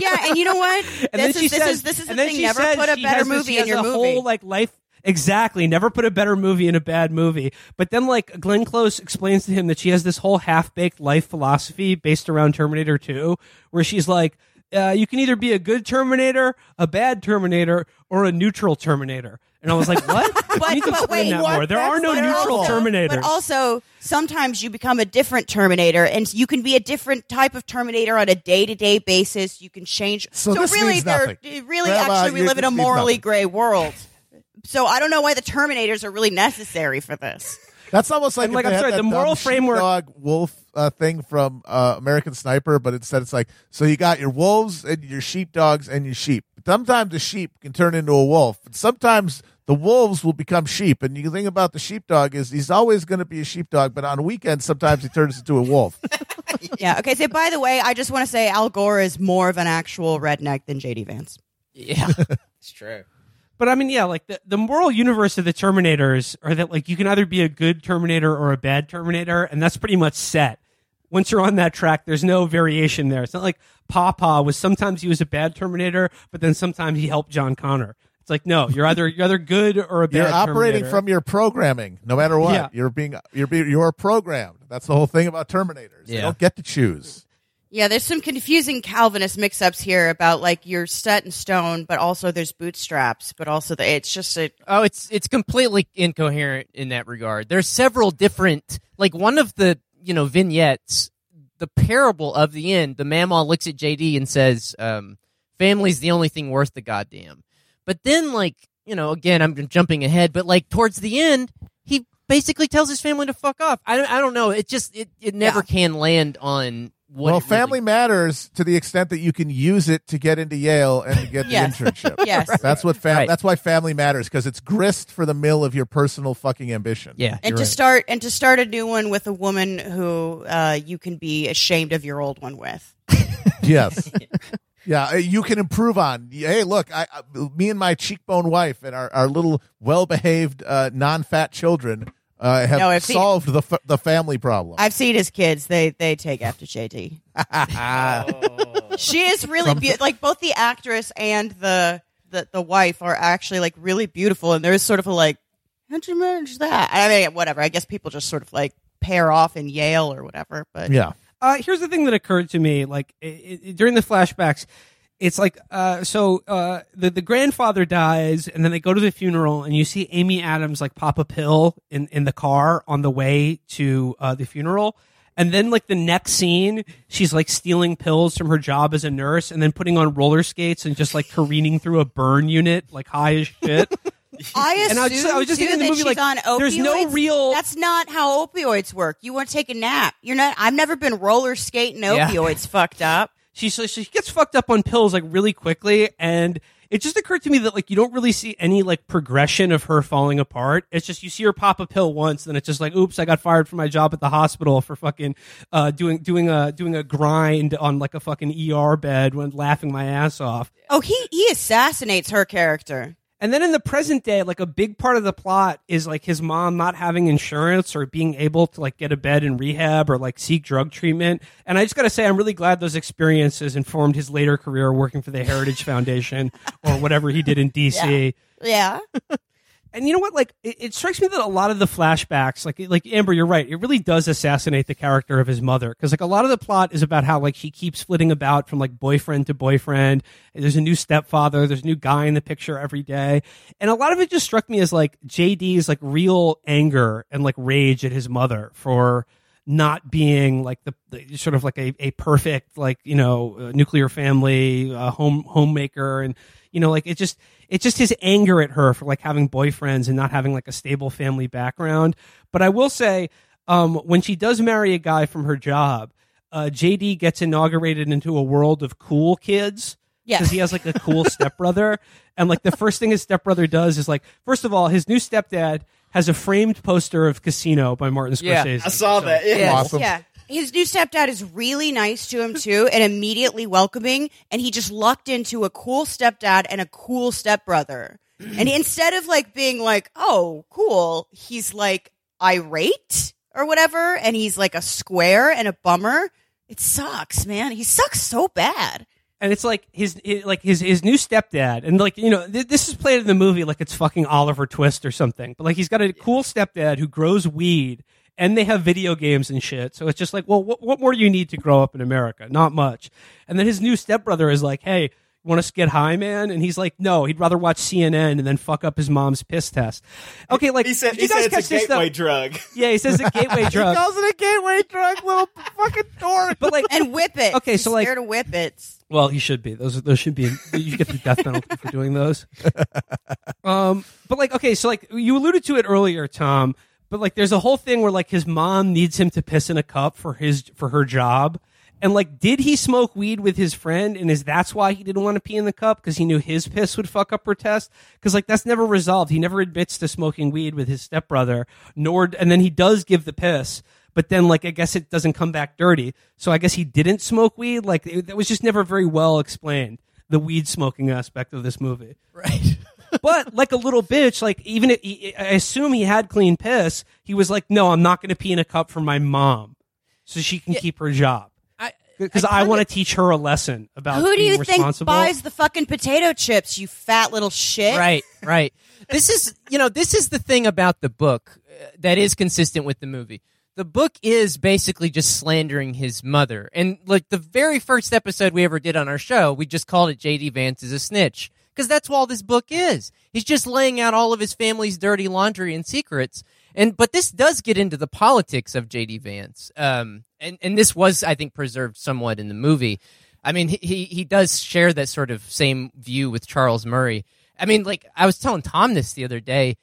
Yeah, and you know what? and then this she is, this says, is this is the and then thing. she Never put a better this- movie in your a movie. Whole, like life, exactly. Never put a better movie in a bad movie. But then, like Glenn Close explains to him that she has this whole half baked life philosophy based around Terminator Two, where she's like, uh, "You can either be a good Terminator, a bad Terminator, or a neutral Terminator." And I was like, "What? But- you need to but explain wait, that what? more. There are no But neutral also- Terminators." But also, sometimes you become a different Terminator, and you can be a different type of Terminator on a day to day basis. You can change. So this really, means they're nothing. really Grandma, actually we live in a morally nothing. gray world. So I don't know why the Terminators are really necessary for this. That's almost like, like, I'm sorry, the moral framework- sheepdog wolf uh, thing from uh, American Sniper, but instead it's like so you got your wolves and your sheepdogs and your sheep. Sometimes the sheep can turn into a wolf, and sometimes the wolves will become sheep. And the thing about the sheepdog is he's always going to be a sheepdog, but on weekends sometimes he turns into a wolf. Yeah. Okay. So by the way, I just want to say Al Gore is more of an actual redneck than JD Vance. yeah It's true. But I mean, yeah, like the, the moral universe of the Terminators are that like you can either be a good Terminator or a bad Terminator, and that's pretty much set. Once you're on that track, there's no variation there. It's not like Papa was sometimes he was a bad Terminator, but then sometimes he helped John Connor. It's like no, you're either you're either good or a bad. You're operating Terminator. from your programming, no matter what. Yeah. You're being you're being you're programmed. That's the whole thing about Terminators. They Yeah. don't get to choose. Yeah, there's some confusing Calvinist mix-ups here about like you're set in stone, but also there's bootstraps, but also the, it's just a Oh, it's it's completely incoherent in that regard. There's several different like one of the, you know, vignettes, the parable of the end, the mamaw looks at JD and says, um, family's the only thing worth the goddamn. But then like, you know, again, I'm jumping ahead, but like towards the end, he basically tells his family to fuck off. I don't, I don't know. It just it, it never can land on well, it really- family matters to the extent that you can use it to get into Yale and to get Yes. the internship. Yes. That's what fam- Right. that's why family matters because it's grist for the mill of your personal fucking ambition. yeah, and to right. start and to start a new one with a woman who uh, you can be ashamed of your old one with. Yes. Yeah, uh, you can improve on. Hey, look, I, I me and my cheekbone wife and our, our little well-behaved, uh, non-fat children uh, have No, I've seen- solved the f- the family problem. I've seen his kids; they they take after JD. she is really beautiful. Like both the actress and the, the the wife are actually like really beautiful, and there's sort of a like, how'd you manage that? I mean, whatever. I guess people just sort of like pair off in Yale or whatever. But yeah. Uh, here's the thing that occurred to me, like i i during the flashbacks, it's like uh, so uh, the the grandfather dies, and then they go to the funeral, and you see Amy Adams like pop a pill in in the car on the way to uh, the funeral. And then, like the next scene, she's like stealing pills from her job as a nurse, and then putting on roller skates and just like careening through a burn unit, like high as shit. I assume And I was just- I was just too, thinking the that movie, she's like, on opioids. there's no real- That's not how opioids work. You want to take a nap. You're not. I've never been roller skating Yeah. opioids. Fucked up. She so she gets fucked up on pills like really quickly and it just occurred to me that like you don't really see any like progression of her falling apart it's just you see her pop a pill once then it's just like oops i got fired from my job at the hospital for fucking uh doing doing a doing a grind on like a fucking er bed when laughing my ass off Oh, he he assassinates her character. And then in the present day, like a big part of the plot is like his mom not having insurance or being able to like get a bed in rehab or like seek drug treatment. And I just got to say, I'm really glad those experiences informed his later career working for the Heritage Foundation or whatever he did in DC. Yeah. And you know what? Like, it, it strikes me that a lot of the flashbacks, like, like Amber, you're right. It really does assassinate the character of his mother because, like, a lot of the plot is about how like she keeps flitting about from like boyfriend to boyfriend. There's a new stepfather. There's a new guy in the picture every day, and a lot of it just struck me as like JD's like real anger and like rage at his mother for not being like the, the sort of like a, a perfect like you know uh, nuclear family uh, home homemaker and you know like it just it's just his anger at her for like having boyfriends and not having like a stable family background but i will say um when she does marry a guy from her job uh jd gets inaugurated into a world of cool kids Yes. because he has like a cool stepbrother and like the first thing his stepbrother does is like first of all his new stepdad has a framed poster of casino by martin Scorsese. Yeah, scorsese I saw that. Yeah. Yes, Awesome. Yeah. His new stepdad is really nice to him too and immediately welcoming. And he just lucked into a cool stepdad and a cool stepbrother. And instead of like being like, oh, cool, he's like irate or whatever. And he's like a square and a bummer. It sucks, man. He sucks so bad. and it's like his like his his new stepdad and like you know th- this is played in the movie like it's fucking Oliver Twist or something but like he's got a cool stepdad who grows weed and they have video games and shit so it's just like well what, what more do you need to grow up in America not much and then his new stepbrother is like hey you want to get high man and he's like no he'd rather watch CNN and then fuck up his mom's piss test okay like He said, did he you guys said catch it's a this gateway stuff? drug. yeah he says a gateway He drug calls it a gateway drug, little fucking dork. but like And whip it. Okay, He's so, like- scared of whip it. Well, he should be. Those those should be. You get the death penalty for doing those. Um, but like, okay, so like you alluded to it earlier, Tom. But like, there's a whole thing where like his mom needs him to piss in a cup for his for her job, and like, did he smoke weed with his friend, and is that's why he didn't want to pee in the cup because he knew his piss would fuck up her test? Because like that's never resolved. He never admits to smoking weed with his stepbrother, nor and then he does give the piss but then like I guess it doesn't come back dirty. So I guess he didn't smoke weed. Like it, that was just never very well explained. The weed smoking aspect of this movie, right. but like a little bitch, like even if he, I assume he had clean piss, he was like, "No, I'm not going to pee in a cup for my mom, so she can keep her job." I Because I, want to teach her a lesson about Who do being you think responsible. buys the fucking potato chips, you fat little shit? Right, right. This is, you know, this is the thing about the book uh, that is consistent with the movie. the book is basically just slandering his mother. And like the very first episode we ever did on our show, we just called it JD Vance is a snitch because that's all this book is. He's just laying out all of his family's dirty laundry and secrets. And but this does get into the politics of JD Vance. Um and and this was I think preserved somewhat in the movie. I mean, he he, does share that sort of same view with Charles Murray. I mean, like I was telling Tom this the other day.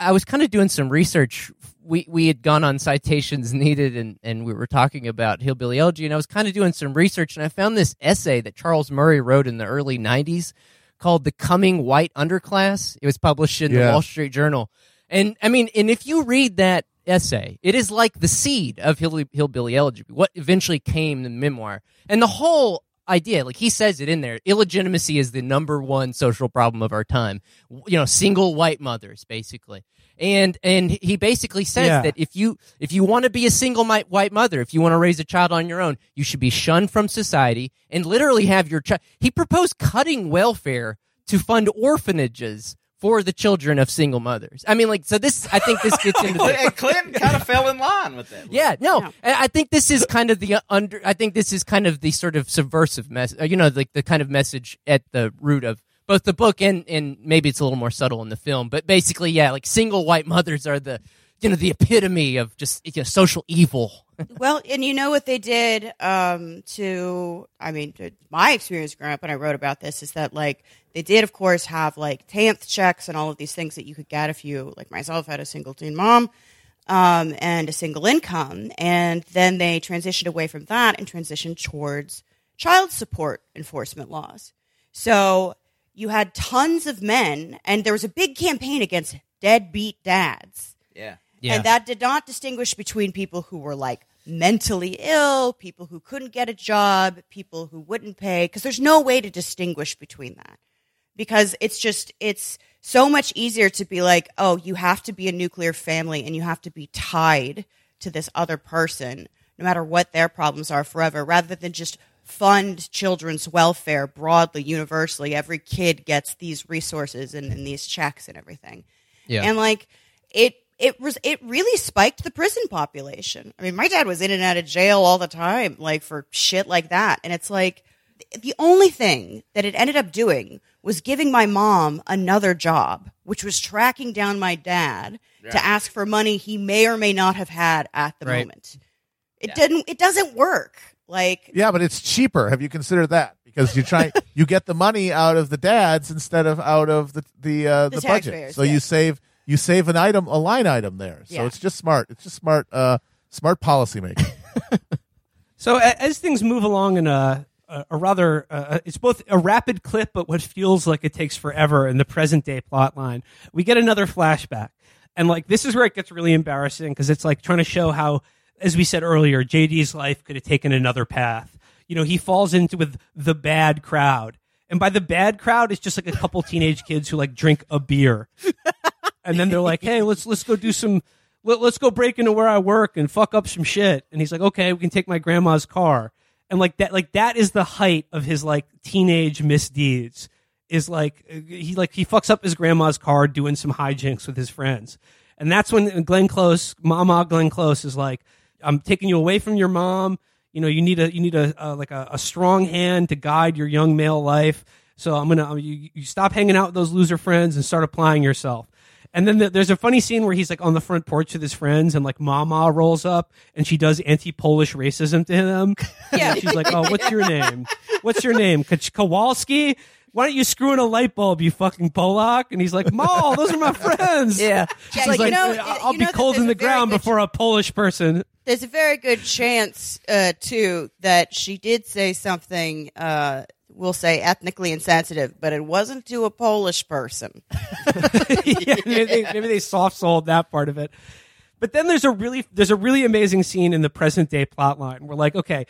I was kind of doing some research. We we had gone on citations needed, and and we were talking about hillbilly elegy, and I was kind of doing some research, and I found this essay that Charles Murray wrote in the early '90s called "The Coming White Underclass." It was published in the Wall Street Journal, and I mean, and if you read that essay, it is like the seed of hill, hillbilly elegy, what eventually came the memoir, and the whole idea like he says it in there illegitimacy is the number one social problem of our time. You know single white mothers basically and and he basically says Yeah. that if you if you want to be a single white mother if you want to raise a child on your own you should be shunned from society and literally have your child he proposed cutting welfare to fund orphanages for the children of single mothers i mean like so this i think this gets into the and Clinton kind of fell in line with that. yeah, no, and I think this is kind of the uh, under. I think this is kind of the sort of subversive mess. uh, You know, like the kind of message at the root of both the book and and maybe it's a little more subtle in the film. But basically, yeah, like single white mothers are the you know the epitome of just you know, social evil. well, and you know what they did um, to, I mean, to my experience growing up and I wrote about this is that, like, they did, of course, have, like, TANF checks and all of these things that you could get if you, like myself, had a single teen mom um, and a single income. And then they transitioned away from that and transitioned towards child support enforcement laws. So you had tons of men, and there was a big campaign against deadbeat dads. Yeah. yeah. And that did not distinguish between people who were like mentally ill, people who couldn't get a job, people who wouldn't pay, because there's no way to distinguish between that. Because it's just, it's so much easier to be like, oh, you have to be a nuclear family and you have to be tied to this other person, no matter what their problems are forever, rather than just fund children's welfare broadly, universally. Every kid gets these resources and, and these checks and everything. Yeah. And like it it was it really spiked the prison population. I mean, my dad was in and out of jail all the time, like for shit like that. And it's like the only thing that it ended up doing was giving my mom another job, which was tracking down my dad to ask for money he may or may not have had at the Right. moment. It didn't it doesn't work. Like Yeah, but it's cheaper. Have you considered that? Because you try, you get the money out of the dads instead of out of the the uh, The the, budget. taxpayers, So you save you save an item, a line item there. So Yeah. it's just smart. It's just smart, uh, smart policy making. So as things move along in a a, a rather uh, it's both a rapid clip, but what feels like it takes forever in the present day plot line, we get another flashback, and like this is where it gets really embarrassing because it's like trying to show how, as we said earlier, JD's life could have taken another path. You know, he falls into with the bad crowd, and by the bad crowd, it's just like a couple teenage kids who like drink a beer, and then they're like, "Hey, let's let's go do some." Let, let's go break into where I work and fuck up some shit. And he's like, okay, we can take my grandma's car. And like that, like that is the height of his like teenage misdeeds. Is like he like he fucks up his grandma's car doing some hijinks with his friends, and that's when Glenn Close, Mama Glenn Close, is like, I'm taking you away from your mom. You know, you need a you need a uh, like a, a strong hand to guide your young male life. So I'm gonna you, you stop hanging out with those loser friends and start applying yourself. And then the, there's a funny scene where he's like on the front porch with his friends, and like Mama rolls up and she does anti-Polish racism to him. Yeah. And she's like, "Oh, what's your name? What's your name? Kowalski? Why don't you screw in a light bulb, you fucking Polak?" And he's like, "Ma, those are my friends." Yeah. Yeah, She's you like, know- "I'll you know be cold in the ground before a Polish person." There's a very good chance uh, too that she did say something uh, we'll say ethnically insensitive but it wasn't to a polish person yeah, maybe they, maybe they soft sold that part of it. But then there's a really there's a really amazing scene in the present day plot line. We're like okay,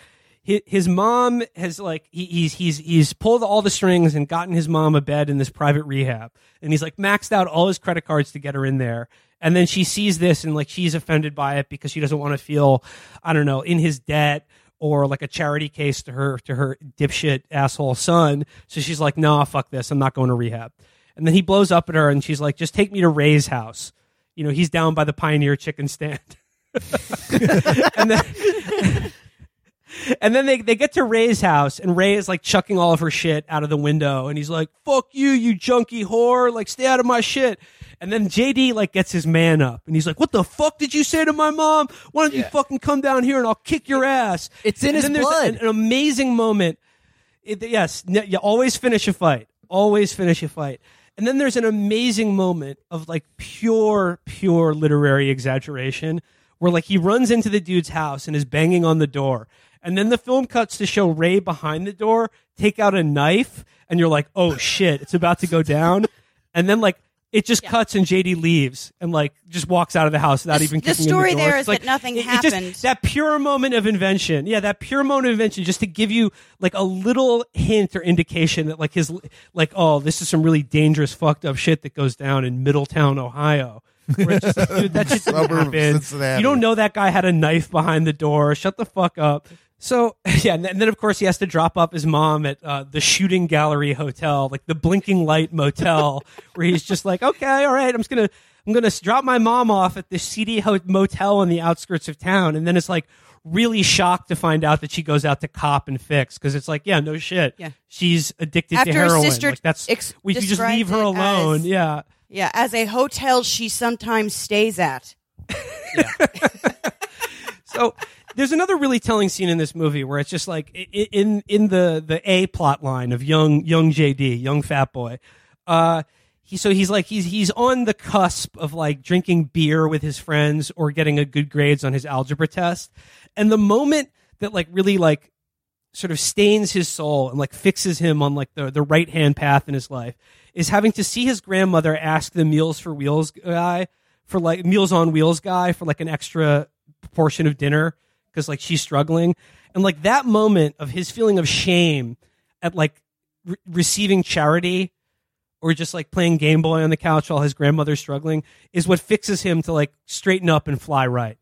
his, mom has like he, he's he's he's pulled all the strings and gotten his mom a bed in this private rehab, and he's like maxed out all his credit cards to get her in there. And then she sees this and like she's offended by it because she doesn't want to feel I don't know in his debt or like a charity case to her to her dipshit asshole son. So she's like, nah, fuck this, I'm not going to rehab. And then he blows up at her and she's like, just take me to Ray's house. You know, he's down by the Pioneer Chicken stand. and then and then they, they get to Ray's house, and Ray is like chucking all of her shit out of the window, and he's like, "Fuck you, you junkie whore! Like, stay out of my shit." And then JD like gets his man up, and he's like, "What the fuck did you say to my mom? Why don't you Yeah. fucking come down here and I'll kick your ass?" It's in And his then there's blood. An, an amazing moment. It- yes, n- you always finish a fight. Always finish a fight. And then there's an amazing moment of like pure, pure literary exaggeration where like he runs into the dude's house and is banging on the door. And then the film cuts to show Ray behind the door take out a knife and you're like, oh shit, it's about to go down. And then like it just cuts and JD leaves and like just walks out of the house without The- even the kicking in story the door. there like, that nothing it- it just- happened. that pure moment of invention. Yeah, that pure moment of invention just to give you like a little hint or indication that like his like oh, this is some really dangerous fucked up shit that goes down in Middletown, Ohio. Where it's just like, dude, that shit didn't Suburb of happen. Cincinnati. You don't know that guy had a knife behind the door. Shut the fuck up. So yeah, and then, of course he has to drop off his mom at uh, the Shooting Gallery Hotel, like the Blinking Light Motel, where he's just like, okay, all right, I'm just gonna I'm gonna drop my mom off at this seedy ho- motel on the outskirts of town, and then it's like really shocked to find out that she goes out to cop and fix because it's like, yeah, no shit, Yeah. she's addicted After to her heroin. sister like that's ex- we you just leave her alone. as- yeah. Yeah, as a hotel she sometimes stays at. So there's another really telling scene in this movie where it's just like in in the the A plot line of young young JD, young fat boy. Uh he so he's like he's he's on the cusp of like drinking beer with his friends or getting a good grades on his algebra test. And the moment that like really like sort of stains his soul and like fixes him on like the, the right hand path in his life is having to see his grandmother ask the meals for wheels guy for like meals on wheels guy for like an extra portion of dinner because like she's struggling. And like that moment of his feeling of shame at like re- receiving charity or just like playing game boy on the couch while his grandmother's struggling is what fixes him to like straighten up and fly right.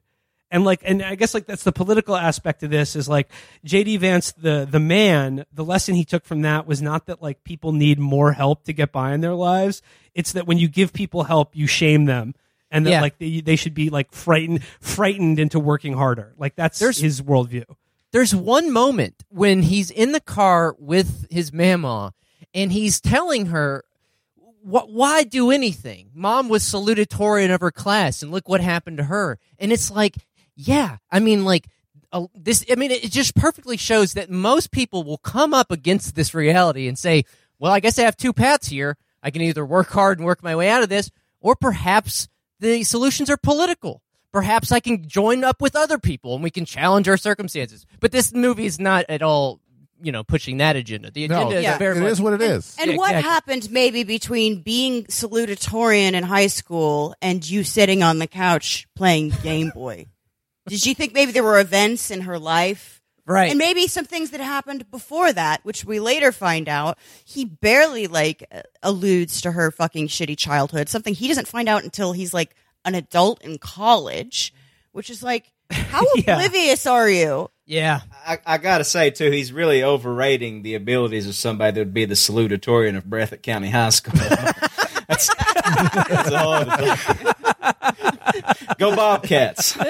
And like and i guess like that's the political aspect of this is like jd vance the the man the lesson he took from that was not that like people need more help to get by in their lives. It's that when you give people help you shame them and that Yeah. like they, they should be like frightened frightened into working harder like that's There's- his worldview There's one moment when he's in the car with his mama and he's telling her, "Wh- Why do anything? Mom was salutatorian of her class, and look what happened to her. And it's like, yeah, I mean, like, uh, this, I mean, it just perfectly shows that most people will come up against this reality and say, Well, I guess I have two paths here. I can either work hard and work my way out of this, or perhaps the solutions are political. Perhaps I can join up with other people and we can challenge our circumstances. But this movie is not at all, you know, pushing that agenda. The No, agenda Yeah. is very it much is what it is. And Yeah, what exactly. happened maybe between being salutatorian in high school and you sitting on the couch playing Game Boy? Did you think maybe there were events in her life? Right. And maybe some things that happened before that, which we later find out he barely like alludes to her fucking shitty childhood. Something he doesn't find out until he's like an adult in college, which is like, how Yeah. oblivious are you? yeah. I, I gotta say too, he's really overrating the abilities of somebody that would be the salutatorian of Breathitt County High School. that's, that's all. Go Bobcats!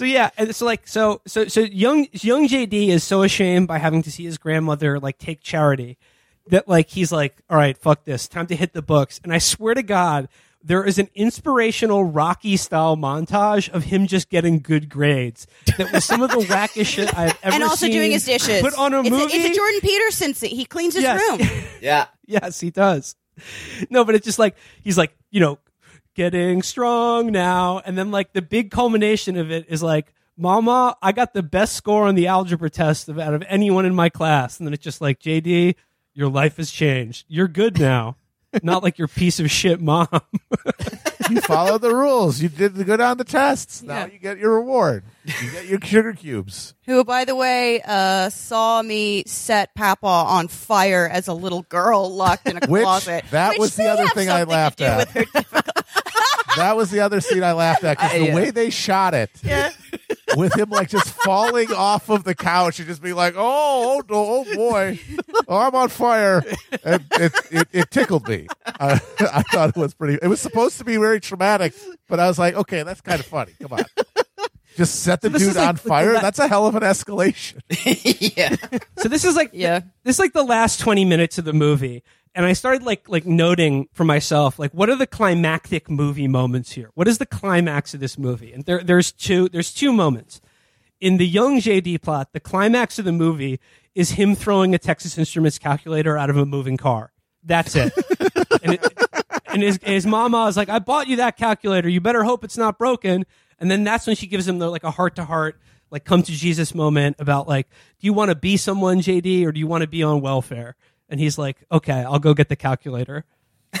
So yeah, and so like so so so young young JD is so ashamed by having to see his grandmother like take charity that like he's like, all right, fuck this, time to hit the books. And I swear to God, there is an inspirational Rocky style montage of him just getting good grades. That was some of the wackest shit I've ever seen. and also seen doing his dishes. Put on a it's movie. A, it's a Jordan Peterson. scene. He cleans his Yes. room. Yeah, Yes, he does. No, but it's just like he's like, you know, getting strong now, and then like the big culmination of it is like, Mama, I got the best score on the algebra test of out of anyone in my class, and then it's just like, JD, your life has changed. You're good now. Not like your piece of shit mom. you followed the rules. You did the good on the tests. Now Yeah. you get your reward. You get your sugar cubes. Who, by the way, uh, saw me set Papa on fire as a little girl locked in a Which- closet. that which was the may other have thing I something to laughed do at. with her- That was the other scene I laughed at because the yeah. way they shot it. Yeah. With him like just falling off of the couch and just be like, "Oh, oh, oh, boy, oh, I'm on fire." And it, it, it tickled me. I, I thought it was pretty. It was supposed to be very traumatic, but I was like, "Okay, that's kind of funny. Come on." Just set the this dude like- on fire. like- That's a hell of an escalation. yeah. So this is like Yeah. this is like the last 20 minutes of the movie and I started like like noting for myself like what are the climactic movie moments here? What is the climax of this movie? And there there's two there's two moments. In the young JD plot, the climax of the movie is him throwing a Texas Instruments calculator out of a moving car. That's it. and it, and his, his mama is like, I bought you that calculator. You better hope it's not broken. And then that's when she gives him the, like a heart to heart, like come to Jesus moment about like, do you want to be someone, JD, or do you want to be on welfare? And he's like, okay, I'll go get the calculator.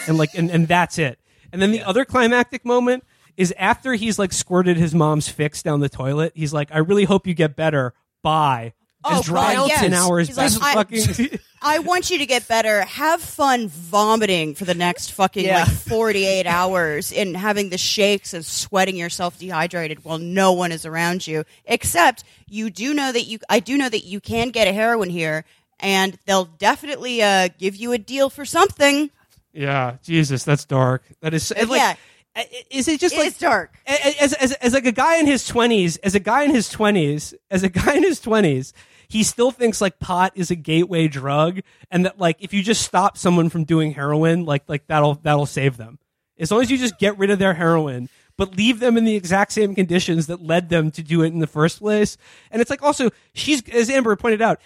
And like, and, and that's it. And then the other climactic moment is after he's like squirted his mom's fix down the toilet. He's like, I really hope you get better. Bye. Oh, As drives yes. 10 hours He's like, I- fucking. I want you to get better. Have fun vomiting for the next fucking Yeah. like 48 hours and having the shakes and sweating yourself dehydrated while no one is around you. Except you do know that you, I do know that you can get a heroin here and they'll definitely uh, give you a deal for something. Yeah, Jesus, that's dark. That is like, Yeah. Is it just like is dark. As, as as like a guy in his twenties, as a guy in his twenties, as a guy in his twenties, he still thinks like pot is a gateway drug, and that like if you just stop someone from doing heroin, like like that'll that'll save them. As long as you just get rid of their heroin, but leave them in the exact same conditions that led them to do it in the first place. And it's like also she's as Amber pointed out,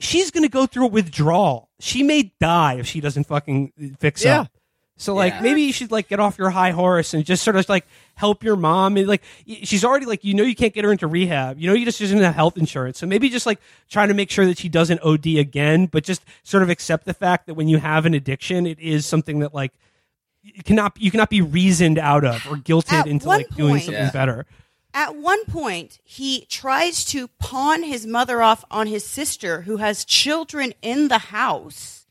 she's going to go through a withdrawal. She may die if she doesn't fucking fix Yeah. up. So like Yeah. maybe you should like get off your high horse and just sort of like help your mom and like she's already like you know you can't get her into rehab you know you just doesn't have health insurance so maybe just like trying to make sure that she doesn't OD again but just sort of accept the fact that when you have an addiction it is something that like you cannot you cannot be reasoned out of or guilted At into one like doing something Yeah. better At one point, he tries to pawn his mother off on his sister who has children in the house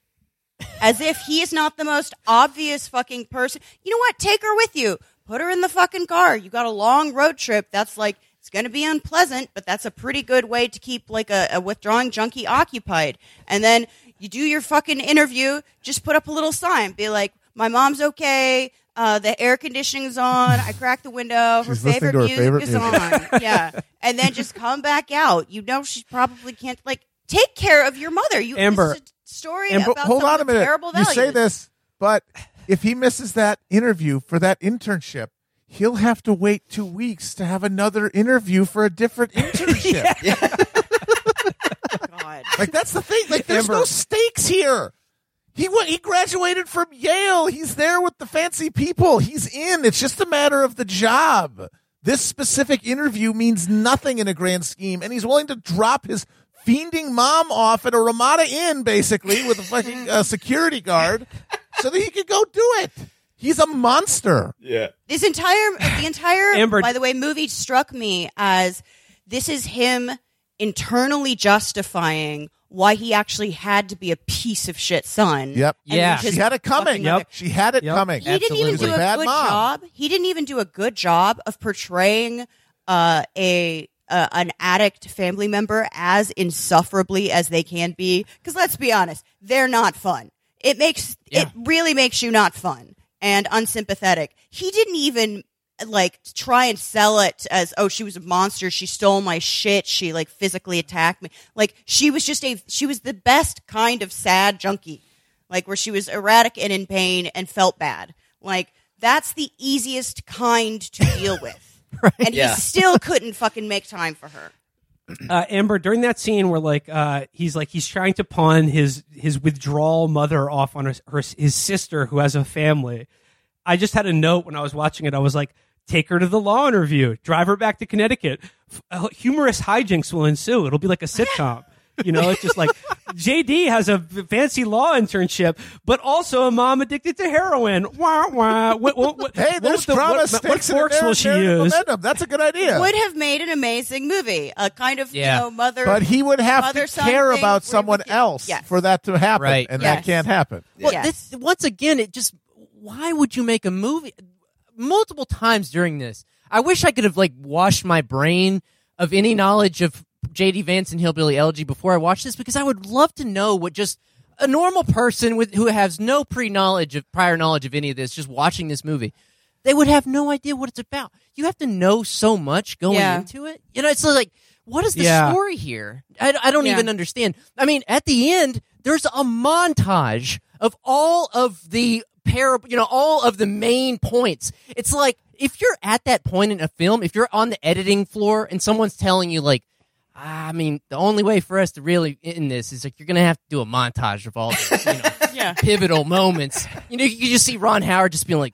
as if he is not the most obvious fucking person. You know what? Take her with you. Put her in the fucking car. You got a long road trip. That's like, it's going to be unpleasant, but that's a pretty good way to keep like a, a withdrawing junkie occupied. And then you do your fucking interview, just put up a little sign, be like, my mom's okay. Uh, the air conditioning's on. I cracked the window. Her She's listening favorite to her music favorite is music. on. yeah. And then just come back out. You know she probably can't like take care of your mother. You Amber. this is a story And about hold on a with minute. Terrible You say this, but if he misses that interview for that internship, he'll have to wait two weeks to have another interview for a different internship. God. Like that's the thing. Like there's no stakes here. He went, he graduated from Yale. He's there with the fancy people. He's in. It's just a matter of the job. This specific interview means nothing in a grand scheme, and he's willing to drop his fiending mom off at a Ramada Inn, basically, with a fucking uh, security guard, so that he could go do it. He's a monster. Yeah. This entire the entire Amber- by the way movie struck me as this is him internally justifying why he actually had to be a piece of shit son. Yep. And Yeah. She had it coming. fucking mother- She had it Yep. coming. He didn't even do a a, bad good mom. job. He didn't even do a good job of portraying uh, a uh, an addict family member as insufferably as they can be. Because let's be honest, they're not fun. It makes it really makes you not fun and unsympathetic. He didn't even like try and sell it as oh she was a monster she stole my shit she like physically attacked me like she was just a she was the best kind of sad junkie like where she was erratic and in pain and felt bad. Like that's the easiest kind to deal with. And Yeah. he still couldn't fucking make time for her. uh, Amber during that scene where like uh, he's like he's trying to pawn his his withdrawal mother off on her, her his sister who has a family. I just had a note when I was watching it. I was like, take her to the law interview, drive her back to Connecticut. F- humorous hijinks will ensue. It'll be like a sitcom. You know, it's just like JD has a fancy law internship, but also a mom addicted to heroin. Wah wah. What, what, what, Hey, what there's was the- drama what, what sticks in forks will she use? momentum. That's a good idea. Would have made an amazing movie. A kind of Yeah. you know mother but he would have to mother-son care about someone else Yes. for that to happen, Right. and Yes. that can't happen. Well, Yes. this once again, it just why would you make a movie multiple times during this? I wish I could have like washed my brain of any knowledge of J.D. Vance and Hillbilly Elegy before I watched this because I would love to know what just a normal person with who has no pre knowledge of prior knowledge of any of this, just watching this movie, they would have no idea what it's about. You have to know so much going Yeah. into it. You know, it's like, what is the Yeah. story here? I, I don't Yeah. even understand. I mean, at the end, there's a montage of all of the par, you know, all of the main points. It's like if you're at that point in a film, if you're on the editing floor and someone's telling you like, "Ah, I mean, the only way for us to really end this is like you're gonna have to do a montage of all the, you know, Yeah. pivotal moments. You know, you can just see Ron Howard just being like,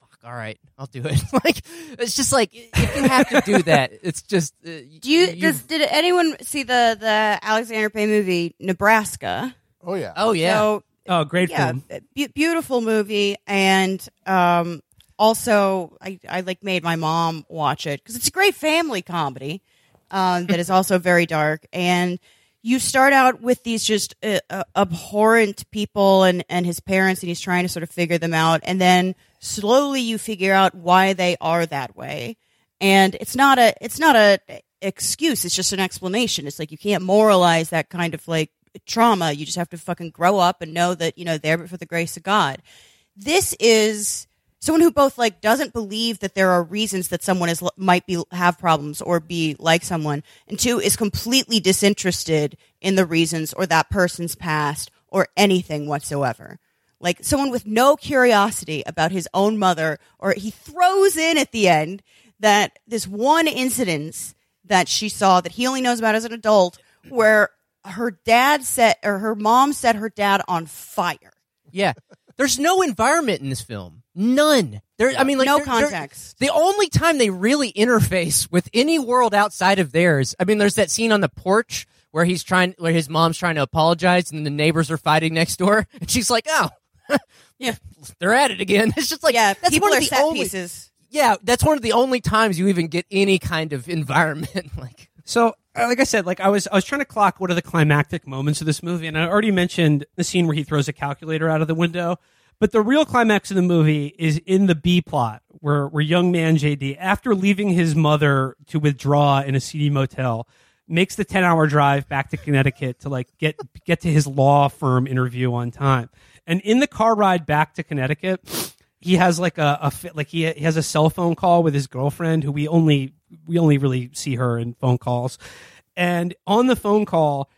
"Fuck, all right, I'll do it." like it's just like if you have to do that, it's just. Uh, Do you, does, did anyone see the the Alexander Payne movie Nebraska? Oh yeah. Oh yeah. So Oh, great yeah, film. be- beautiful movie, and um, also I, I like made my mom watch it because it's a great family comedy um, that is also very dark. And you start out with these just uh, uh, abhorrent people and and his parents, and he's trying to sort of figure them out, and then slowly you figure out why they are that way. And it's not a it's not a excuse. It's just an explanation. It's like you can't moralize that kind of like trauma. You just have to fucking grow up and know that you know they're for the grace of God. This is someone who both like doesn't believe that there are reasons that someone is might be have problems or be like someone, and two is completely disinterested in the reasons or that person's past or anything whatsoever. Like someone with no curiosity about his own mother, or he throws in at the end that this one incident that she saw that he only knows about as an adult, where her dad set or her mom set her dad on fire. Yeah. There's no environment in this film. None. There I mean like No there- context. the only time they really interface with any world outside of theirs. I mean there's that scene on the porch where he's trying where his mom's trying to apologize and the neighbors are fighting next door and she's like, "Oh, Yeah. they're at it again." It's just like yeah, that's people one are of the set only pieces. Yeah, that's one of the only times you even get any kind of environment like So, uh, like I said, like I was, I was trying to clock what are the climactic moments of this movie, and I already mentioned the scene where he throws a calculator out of the window. But the real climax of the movie is in the B plot, where where young man JD, after leaving his mother to withdraw in a seedy motel, makes the ten hour drive back to Connecticut to like get get to his law firm interview on time. And in the car ride back to Connecticut, he has like a, a like he, he has a cell phone call with his girlfriend who we only we only really see her in phone calls. And on the phone call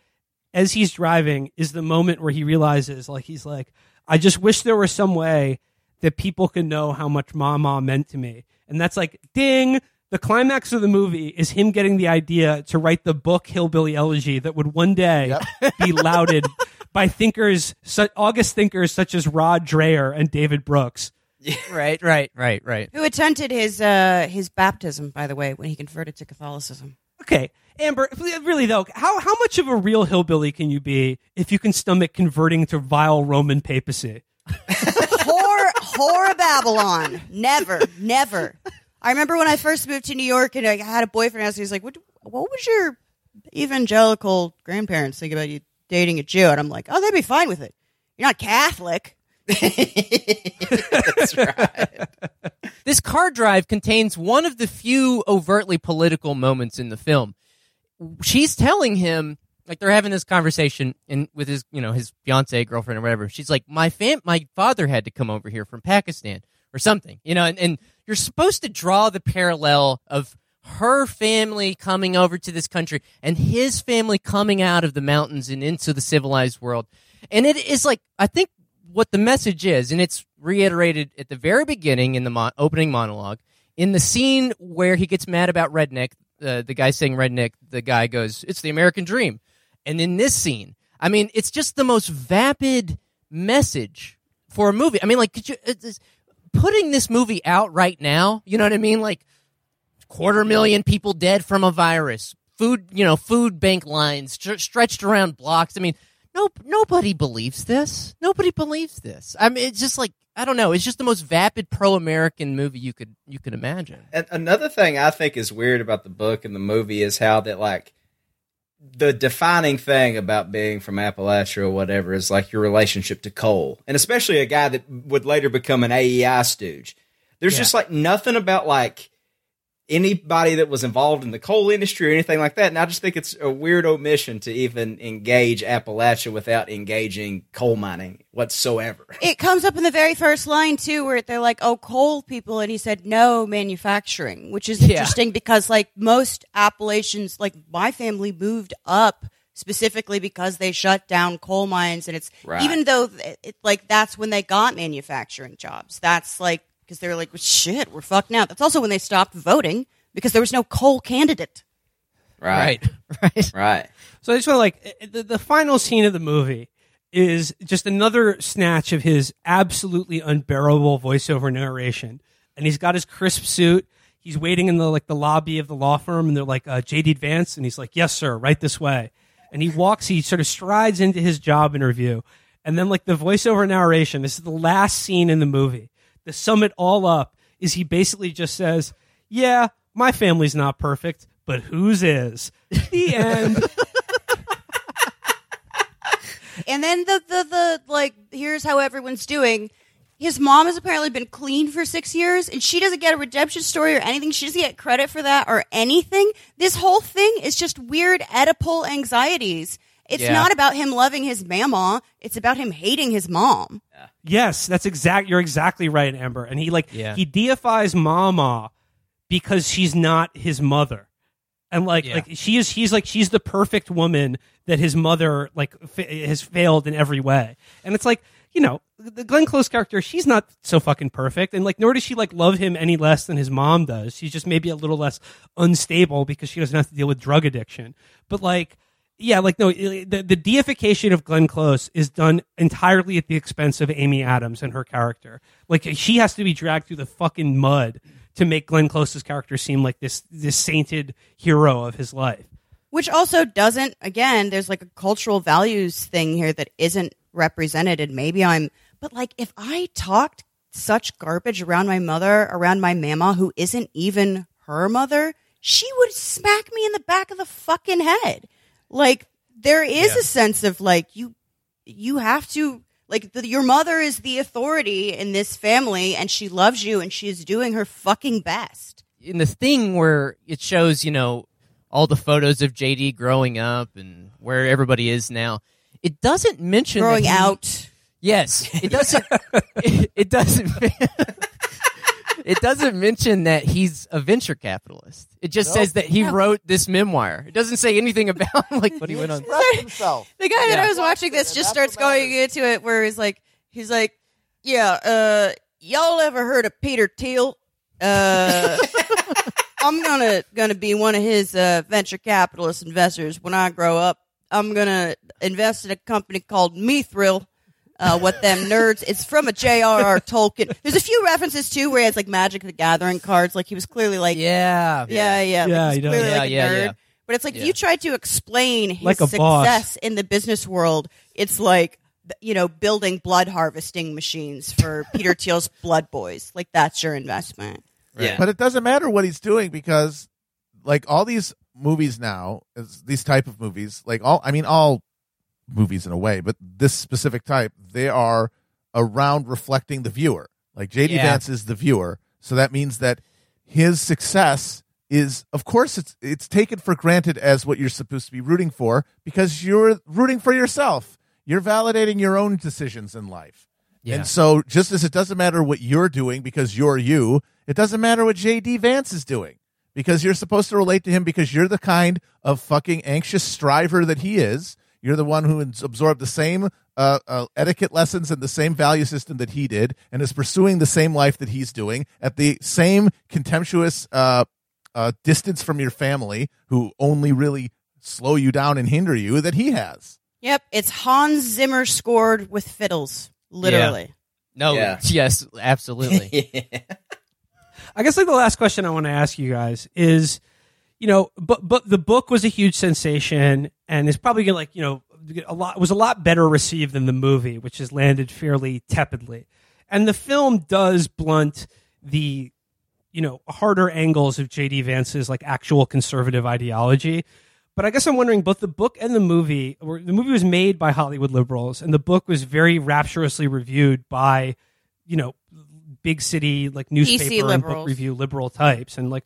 as he's driving is the moment where he realizes like he's like i just wish there was some way that people could know how much Mamaw meant to me. And that's like ding! The climax of the movie is him getting the idea to write the book hillbilly elegy that would one day be lauded by thinkers august thinkers such as rod dreher and david brooks Right, right, right, right. Who attended his uh, his baptism, by the way, when he converted to Catholicism? Okay, Amber. Really though, how how much of a real hillbilly can you be if you can stomach converting to vile Roman papacy? whore, whore of Babylon. Never, never. I remember when I first moved to New York and I had a boyfriend. ask me, He's like, "What? What would your evangelical grandparents think about you dating a Jew?" And I'm like, "Oh, they'd be fine with it. You're not Catholic." That's right. This car drive contains one of the few overtly political moments in the film. She's telling him, like they're having this conversation in with his, you know, his fiance, girlfriend, or whatever. She's like, "My fam, my father had to come over here from Pakistan or something," you know, and, and you're supposed to draw the parallel of her family coming over to this country and his family coming out of the mountains and into the civilized world. And it is like, I think what the message is, and it's reiterated at the very beginning in the mo- opening monologue, in the scene where he gets mad about redneck, uh, the guy saying redneck, the guy goes, "It's the American dream," and in this scene, I mean, it's just the most vapid message for a movie. I mean, like, could you it's- putting this movie out right now? You know what I mean? Like, quarter million people dead from a virus, food, you know, food bank lines str- stretched around blocks. I mean, no, nobody believes this. Nobody believes this. I mean, it's just like I don't know. It's just the most vapid pro-American movie you could you could imagine. And another thing I think is weird about the book and the movie is how that like the defining thing about being from Appalachia or whatever is like your relationship to coal, and especially a guy that would later become an AEI stooge. There's Yeah. just like nothing about like anybody that was involved in the coal industry or anything like that. And I just think it's a weird omission to even engage Appalachia without engaging coal mining whatsoever. It comes up in the very first line too, where they're like, "Oh, coal people," and he said, "No, manufacturing," which is Yeah. interesting because, like most Appalachians, like my family moved up specifically because they shut down coal mines, and it's Right. even though it, it, like that's when they got manufacturing jobs. That's like because they're like, well, "Shit, we're fucked now." That's also when they stopped voting because there was no coal candidate. Right. right. Right. So I just want to like eh, the, the final scene of the movie is just another snatch of his absolutely unbearable voiceover narration, and he's got his crisp suit. He's waiting in the like the lobby of the law firm, and they're like uh, JD Vance, and he's like, "Yes, sir, right this way." And he walks, he sort of strides into his job interview, and then like the voiceover narration. This is the last scene in the movie. To sum it all up, is he basically just says, "Yeah, my family's not perfect, but whose is?" The end. And then the, the, the, like, here's how everyone's doing. His mom has apparently been clean for six years, and she doesn't get a redemption story or anything. She doesn't get credit for that or anything. This whole thing is just weird Oedipal anxieties. It's Yeah. not about him loving his mama. It's about him hating his mom. Yes, that's exact. You're exactly right, Amber. And he like Yeah. he deifies Mamaw because she's not his mother, and like Yeah. like she is. He's like she's the perfect woman that his mother like fa- has failed in every way. And it's like you know the Glenn Close character. She's not so fucking perfect, and like nor does she like love him any less than his mom does. She's just maybe a little less unstable because she doesn't have to deal with drug addiction. But like yeah, like no, the, the deification of Glenn Close is done entirely at the expense of Amy Adams and her character. Like she has to be dragged through the fucking mud to make Glenn Close's character seem like this this sainted hero of his life. Which also doesn't, again, there's like a cultural values thing here that isn't represented. And maybe I'm, but like if I talked such garbage around my mother, around my mama, who isn't even her mother, she would smack me in the back of the fucking head. Like there is a sense of like you, you have to, like the, your mother is the authority in this family and she loves you and she is doing her fucking best. in the thing where it shows, you know, all the photos of JD growing up and where everybody is now, it doesn't mention Growing he- out. Yes, it doesn't. it, it doesn't. it doesn't mention that he's a venture capitalist. It just says that he wrote this memoir. It doesn't say anything about like what he went on. Express himself. The guy that I was watching this just starts going matters. into it where he's like, he's like, yeah, uh, y'all ever heard of Peter Thiel? Uh, I'm gonna gonna be one of his uh, venture capitalist investors when I grow up. I'm gonna invest in a company called Mithril. Uh, what them nerds? It's from a J.R.R. Tolkien. There's a few references too where he has like Magic the Gathering cards. Like he was clearly like, Yeah, yeah, yeah, Yeah, like, he's clearly Yeah, like a yeah, nerd. yeah. But it's like Yeah. you try to explain his Like a boss. success in the business world. It's like you know building blood harvesting machines for Peter Thiel's Blood Boys. Like that's your investment. Yeah. But it doesn't matter what he's doing because, like all these movies now, these type of movies, like all, I mean, all movies in a way, but this specific type, they are around reflecting the viewer. Like JD Yeah. Vance is the viewer, so that means that his success is, of course, it's it's taken for granted as what you're supposed to be rooting for because you're rooting for yourself. You're validating your own decisions in life. Yeah. And so, just as it doesn't matter what you're doing because you're you, it doesn't matter what JD Vance is doing because you're supposed to relate to him because you're the kind of fucking anxious striver that he is. You're the one who absorbed the same uh, uh, etiquette lessons and the same value system that he did and is pursuing the same life that he's doing at the same contemptuous uh, uh, distance from your family who only really slow you down and hinder you that he has. Yep, it's Hans Zimmer scored with fiddles, literally. No. Yeah. Yes. Absolutely. I guess like the last question I want to ask you guys is, you know, but but the book was a huge sensation and is probably gonna like you know a lot was a lot better received than the movie, which has landed fairly tepidly. And the film does blunt the you know harder angles of JD Vance's like actual conservative ideology. But I guess I'm wondering both the book and the movie. Were, the movie was made by Hollywood liberals, and the book was very rapturously reviewed by, you know, big city like newspaper and book review liberal types. And like,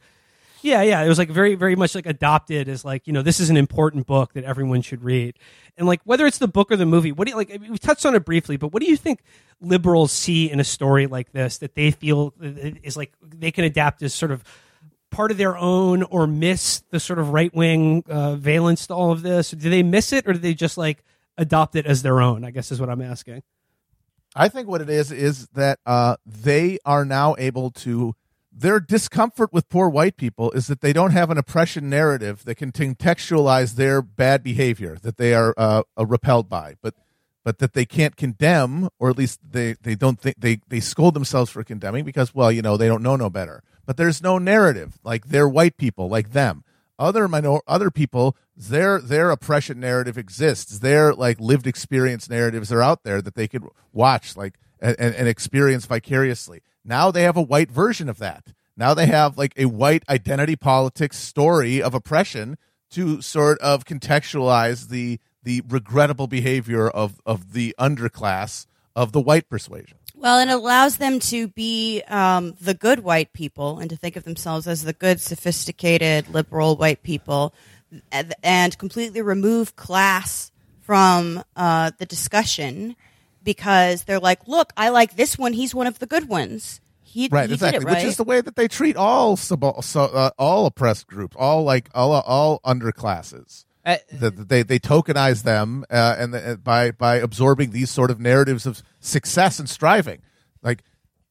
Yeah, yeah. It was like very, very much like adopted as like, you know, this is an important book that everyone should read. And like whether it's the book or the movie, what do you like we touched on it briefly, but what do you think liberals see in a story like this that they feel is like they can adapt as sort of part of their own or miss the sort of right wing uh, valence to all of this? Do they miss it or do they just like adopt it as their own? I guess is what I'm asking. I think what it is is that uh, they are now able to. Their discomfort with poor white people is that they don't have an oppression narrative that can contextualize their bad behavior that they are uh, uh, repelled by, but but that they can't condemn, or at least they, they don't think they, they scold themselves for condemning because well you know they don't know no better. But there's no narrative like they're white people like them. Other minor other people their their oppression narrative exists. Their like lived experience narratives are out there that they could watch like and, and experience vicariously now they have a white version of that. Now they have like a white identity politics story of oppression to sort of contextualize the the regrettable behavior of of the underclass of the white persuasion. Well, it allows them to be um, the good white people and to think of themselves as the good, sophisticated, liberal white people and, completely remove class from uh, the discussion because they're like, look, I like this one. He's one of the good ones. He, right he exactly did it right. which is the way that they treat all sub- so, uh, all oppressed groups all like all all underclasses Uh, that that they they tokenize them uh, and the, by by absorbing these sort of narratives of success and striving like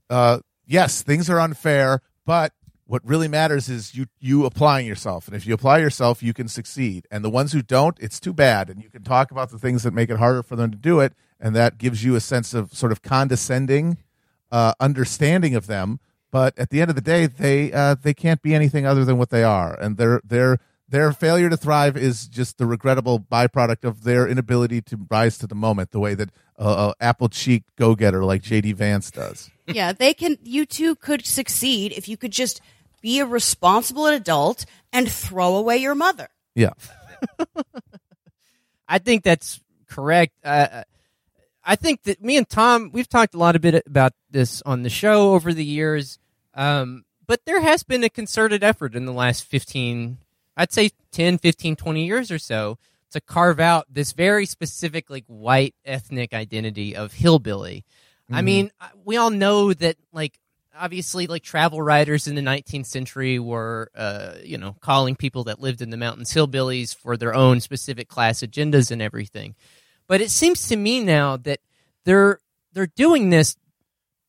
uh yes things are unfair but what really matters is you you applying yourself and if you apply yourself you can succeed and the ones who don't it's too bad and you can talk about the things that make it harder for them to do it and that gives you a sense of sort of condescending uh, understanding of them but at the end of the day they uh, they can't be anything other than what they are and their their their failure to thrive is just the regrettable byproduct of their inability to rise to the moment the way that uh, uh, apple cheek go-getter like jd vance does yeah, they can. You too could succeed if you could just be a responsible adult and throw away your mother. yeah I think that's correct. Uh, I think that me and Tom, we've talked a lot a bit about this on the show over the years, um, but there has been a concerted effort in the last 15, I'd say 10, 15, 20 years or so to carve out this very specific, like, white ethnic identity of hillbilly. I mean, we all know that, like, obviously, like, travel writers in the 19th century were, uh, you know, calling people that lived in the mountains hillbillies for their own specific class agendas and everything. But it seems to me now that they're they're doing this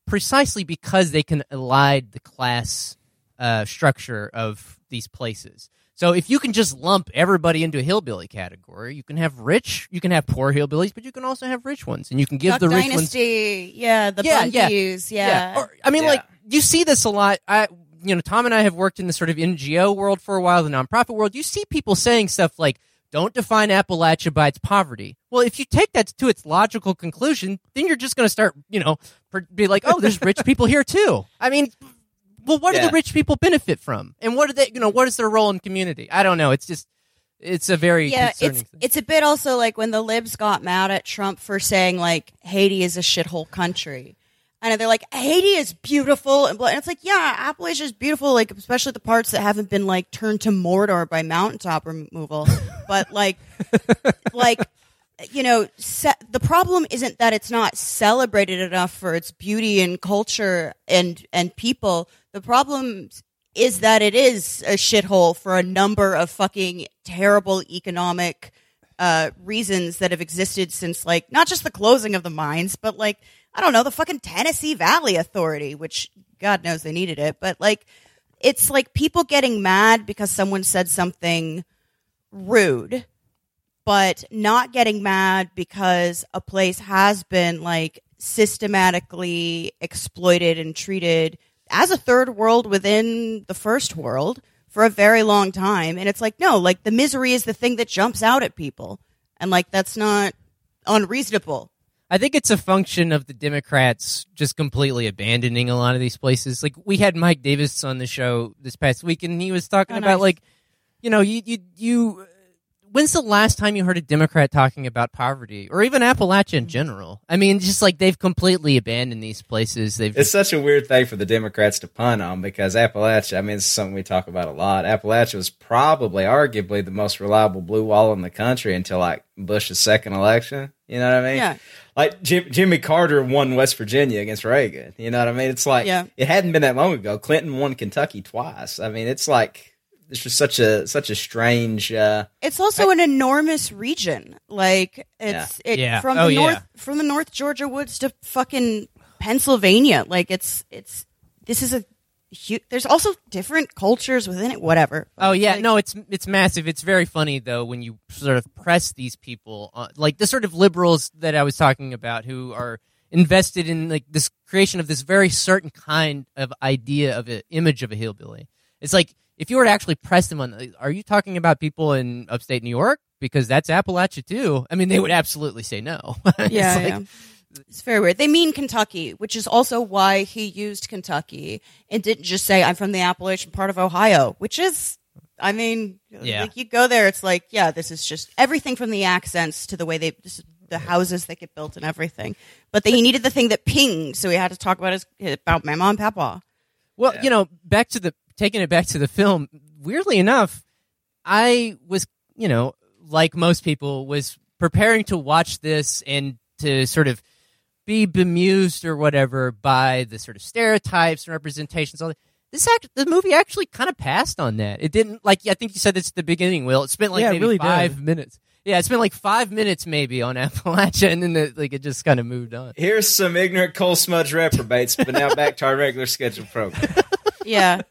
precisely because they can elide the class uh, structure of these places. So if you can just lump everybody into a hillbilly category, you can have rich, you can have poor hillbillies, but you can also have rich ones, and you can give Duck the rich ones Dynasty, yeah, the Yeah, yeah. Bundys, yeah. or, I mean, Yeah. like you see this a lot. I, you know, Tom and I have worked in the sort of NGO world for a while, the nonprofit world. You see people saying stuff like, "Don't define Appalachia by its poverty." Well, if you take that to its logical conclusion, then you're just going to start, you know, per- be like, "Oh, there's rich people here too." I mean, well, what do the rich people benefit from, and what are they, you know, what is their role in community? I don't know. It's just, it's a very yeah, concerning it's thing. it's a bit also like when the libs got mad at Trump for saying like Haiti is a shithole country, and they're like Haiti is beautiful and, blah, and it's like yeah, Appalachia is beautiful, like especially the parts that haven't been like turned to Mordor by mountaintop removal, but like like you know se- the problem isn't that it's not celebrated enough for its beauty and culture and and people. The problem is that it is a shithole for a number of fucking terrible economic uh, reasons that have existed since like not just the closing of the mines but like i don't know the fucking tennessee valley authority which god knows they needed it but like it's like people getting mad because someone said something rude but not getting mad because a place has been like systematically exploited and treated as a third world within the first world for a very long time. And it's like, no, like the misery is the thing that jumps out at people. And like, that's not unreasonable. I think it's a function of the Democrats just completely abandoning a lot of these places. Like we had Mike Davis on the show this past week, and he was talking Oh, about nice. like, you know, you you you when's the last time you heard a Democrat talking about poverty or even Appalachia in general? I mean, just like they've completely abandoned these places. They've It's such a weird thing for the Democrats to pun on because Appalachia, I mean, it's something we talk about a lot. Appalachia was probably, arguably, the most reliable blue wall in the country until like Bush's second election. You know what I mean? Yeah. Like Jim, Jimmy Carter won West Virginia against Reagan. You know what I mean? It's like Yeah. it hadn't been that long ago. Clinton won Kentucky twice. I mean, it's like it's just such a such a strange. Uh, It's also an enormous region. Like it's it Yeah. from Oh, the yeah. north from the North Georgia woods to fucking Pennsylvania. Like it's it's this is a huge. There's also different cultures within it. Whatever. Oh yeah, Like- no, it's it's massive. It's very funny though when you sort of press these people, uh, like the sort of liberals that I was talking about, who are invested in like this creation of this very certain kind of idea of an image of a hillbilly. It's like if you were to actually press them on, are you talking about people in upstate New York? Because that's Appalachia too. I mean, they would absolutely say no. It's Yeah, like- yeah. It's very weird. They mean Kentucky, which is also why he used Kentucky and didn't just say I'm from the Appalachian part of Ohio, which is I mean, Yeah. like you go there, it's like, yeah, this is just everything from the accents to the way they, this, the houses that get built and everything. But they, he needed the thing that pinged, so he had to talk about his about my mom and papa. Well, you know, back to the taking it back to the film. Weirdly enough, I was, you know, like most people, was preparing to watch this and to sort of be bemused or whatever by the sort of stereotypes and representations. All that. This act, the movie actually kind of passed on that. It didn't like. I think you said this at the beginning. Will it spent like Yeah, maybe really did. five minutes? Yeah, it spent like five minutes maybe on Appalachia, and then the, like it just kind of moved on. here's some ignorant coal smudge reprobates, but now back to our regular scheduled program. Yeah,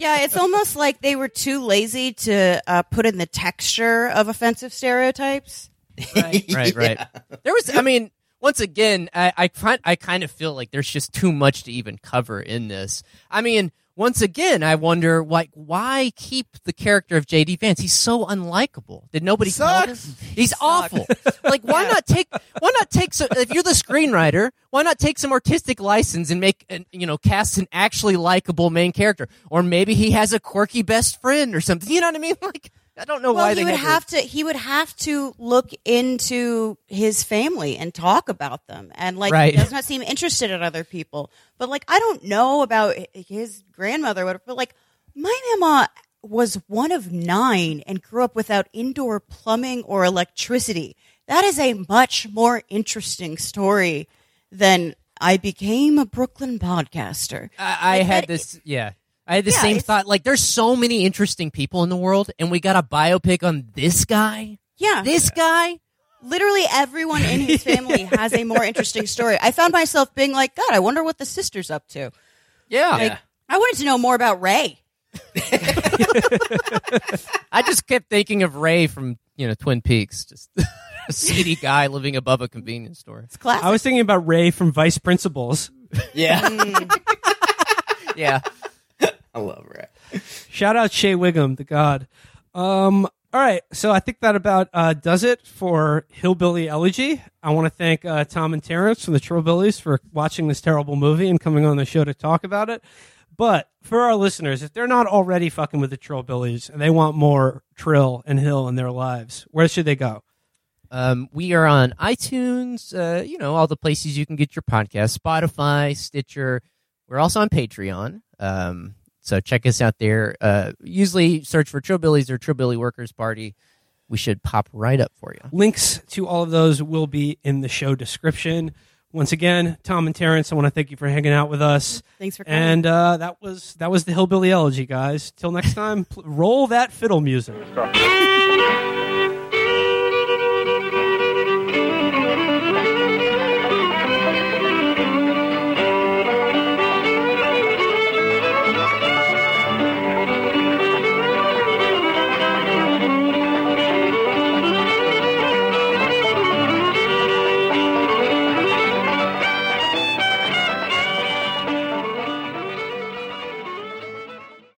yeah. It's almost like they were too lazy to uh, put in the texture of offensive stereotypes. right, right, right. There was, I mean, once again, I, I find I kind of feel like there's just too much to even cover in this. I mean, once again, I wonder, like, why keep the character of JD Vance? He's so unlikable. Did nobody tell him? Sucks. He's awful. Like, why not take? Why not take? So, if you're the screenwriter, why not take some artistic license and make, an, you know, cast an actually likable main character, or maybe he has a quirky best friend or something. You know what I mean? Like, I don't know Well, why he they would have to. He would have to look into his family and talk about them, and like Right. he does not seem interested in other people. But like, I don't know about his grandmother, but but, like, my mama was one of nine and grew up without indoor plumbing or electricity. That is a much more interesting story than I became a Brooklyn podcaster. I, I Like, had that- this. Yeah, I had the Yeah, same it's- thought. Like, there's so many interesting people in the world, and we got a biopic on this guy. Yeah, This guy. literally everyone in his family has a more interesting story. I found myself being like, God, I wonder what the sister's up to. Yeah. Yeah. I wanted to know more about Ray. I just kept thinking of Ray from you know Twin Peaks, just a seedy guy living above a convenience store. It's classic. I was thinking about Ray from Vice Principals. Yeah, mm. Yeah. I love Rat. Shout out Shea Whigham, the god. Um, all right, so I think that about uh, does it for Hillbilly Elegy. I want to thank uh, Tom and Tarence from the Trillbillies for watching this terrible movie and coming on the show to talk about it. But for our listeners, if they're not already fucking with the Trillbillies and they want more Trill and Hill in their lives, where should they go? Um, we are on iTunes, uh, you know, all the places you can get your podcast, Spotify, Stitcher. We're also on Patreon. Um, so check us out there. Uh, usually search for Trillbillies or Trillbilly Workers Party. We should pop right up for you. Links to all of those will be in the show description. Once again, Tom and Tarence, I want to thank you for hanging out with us. Thanks for coming. And uh, that was that was the Hillbilly Elegy, guys. Till next time, pl- roll that fiddle music. Stop.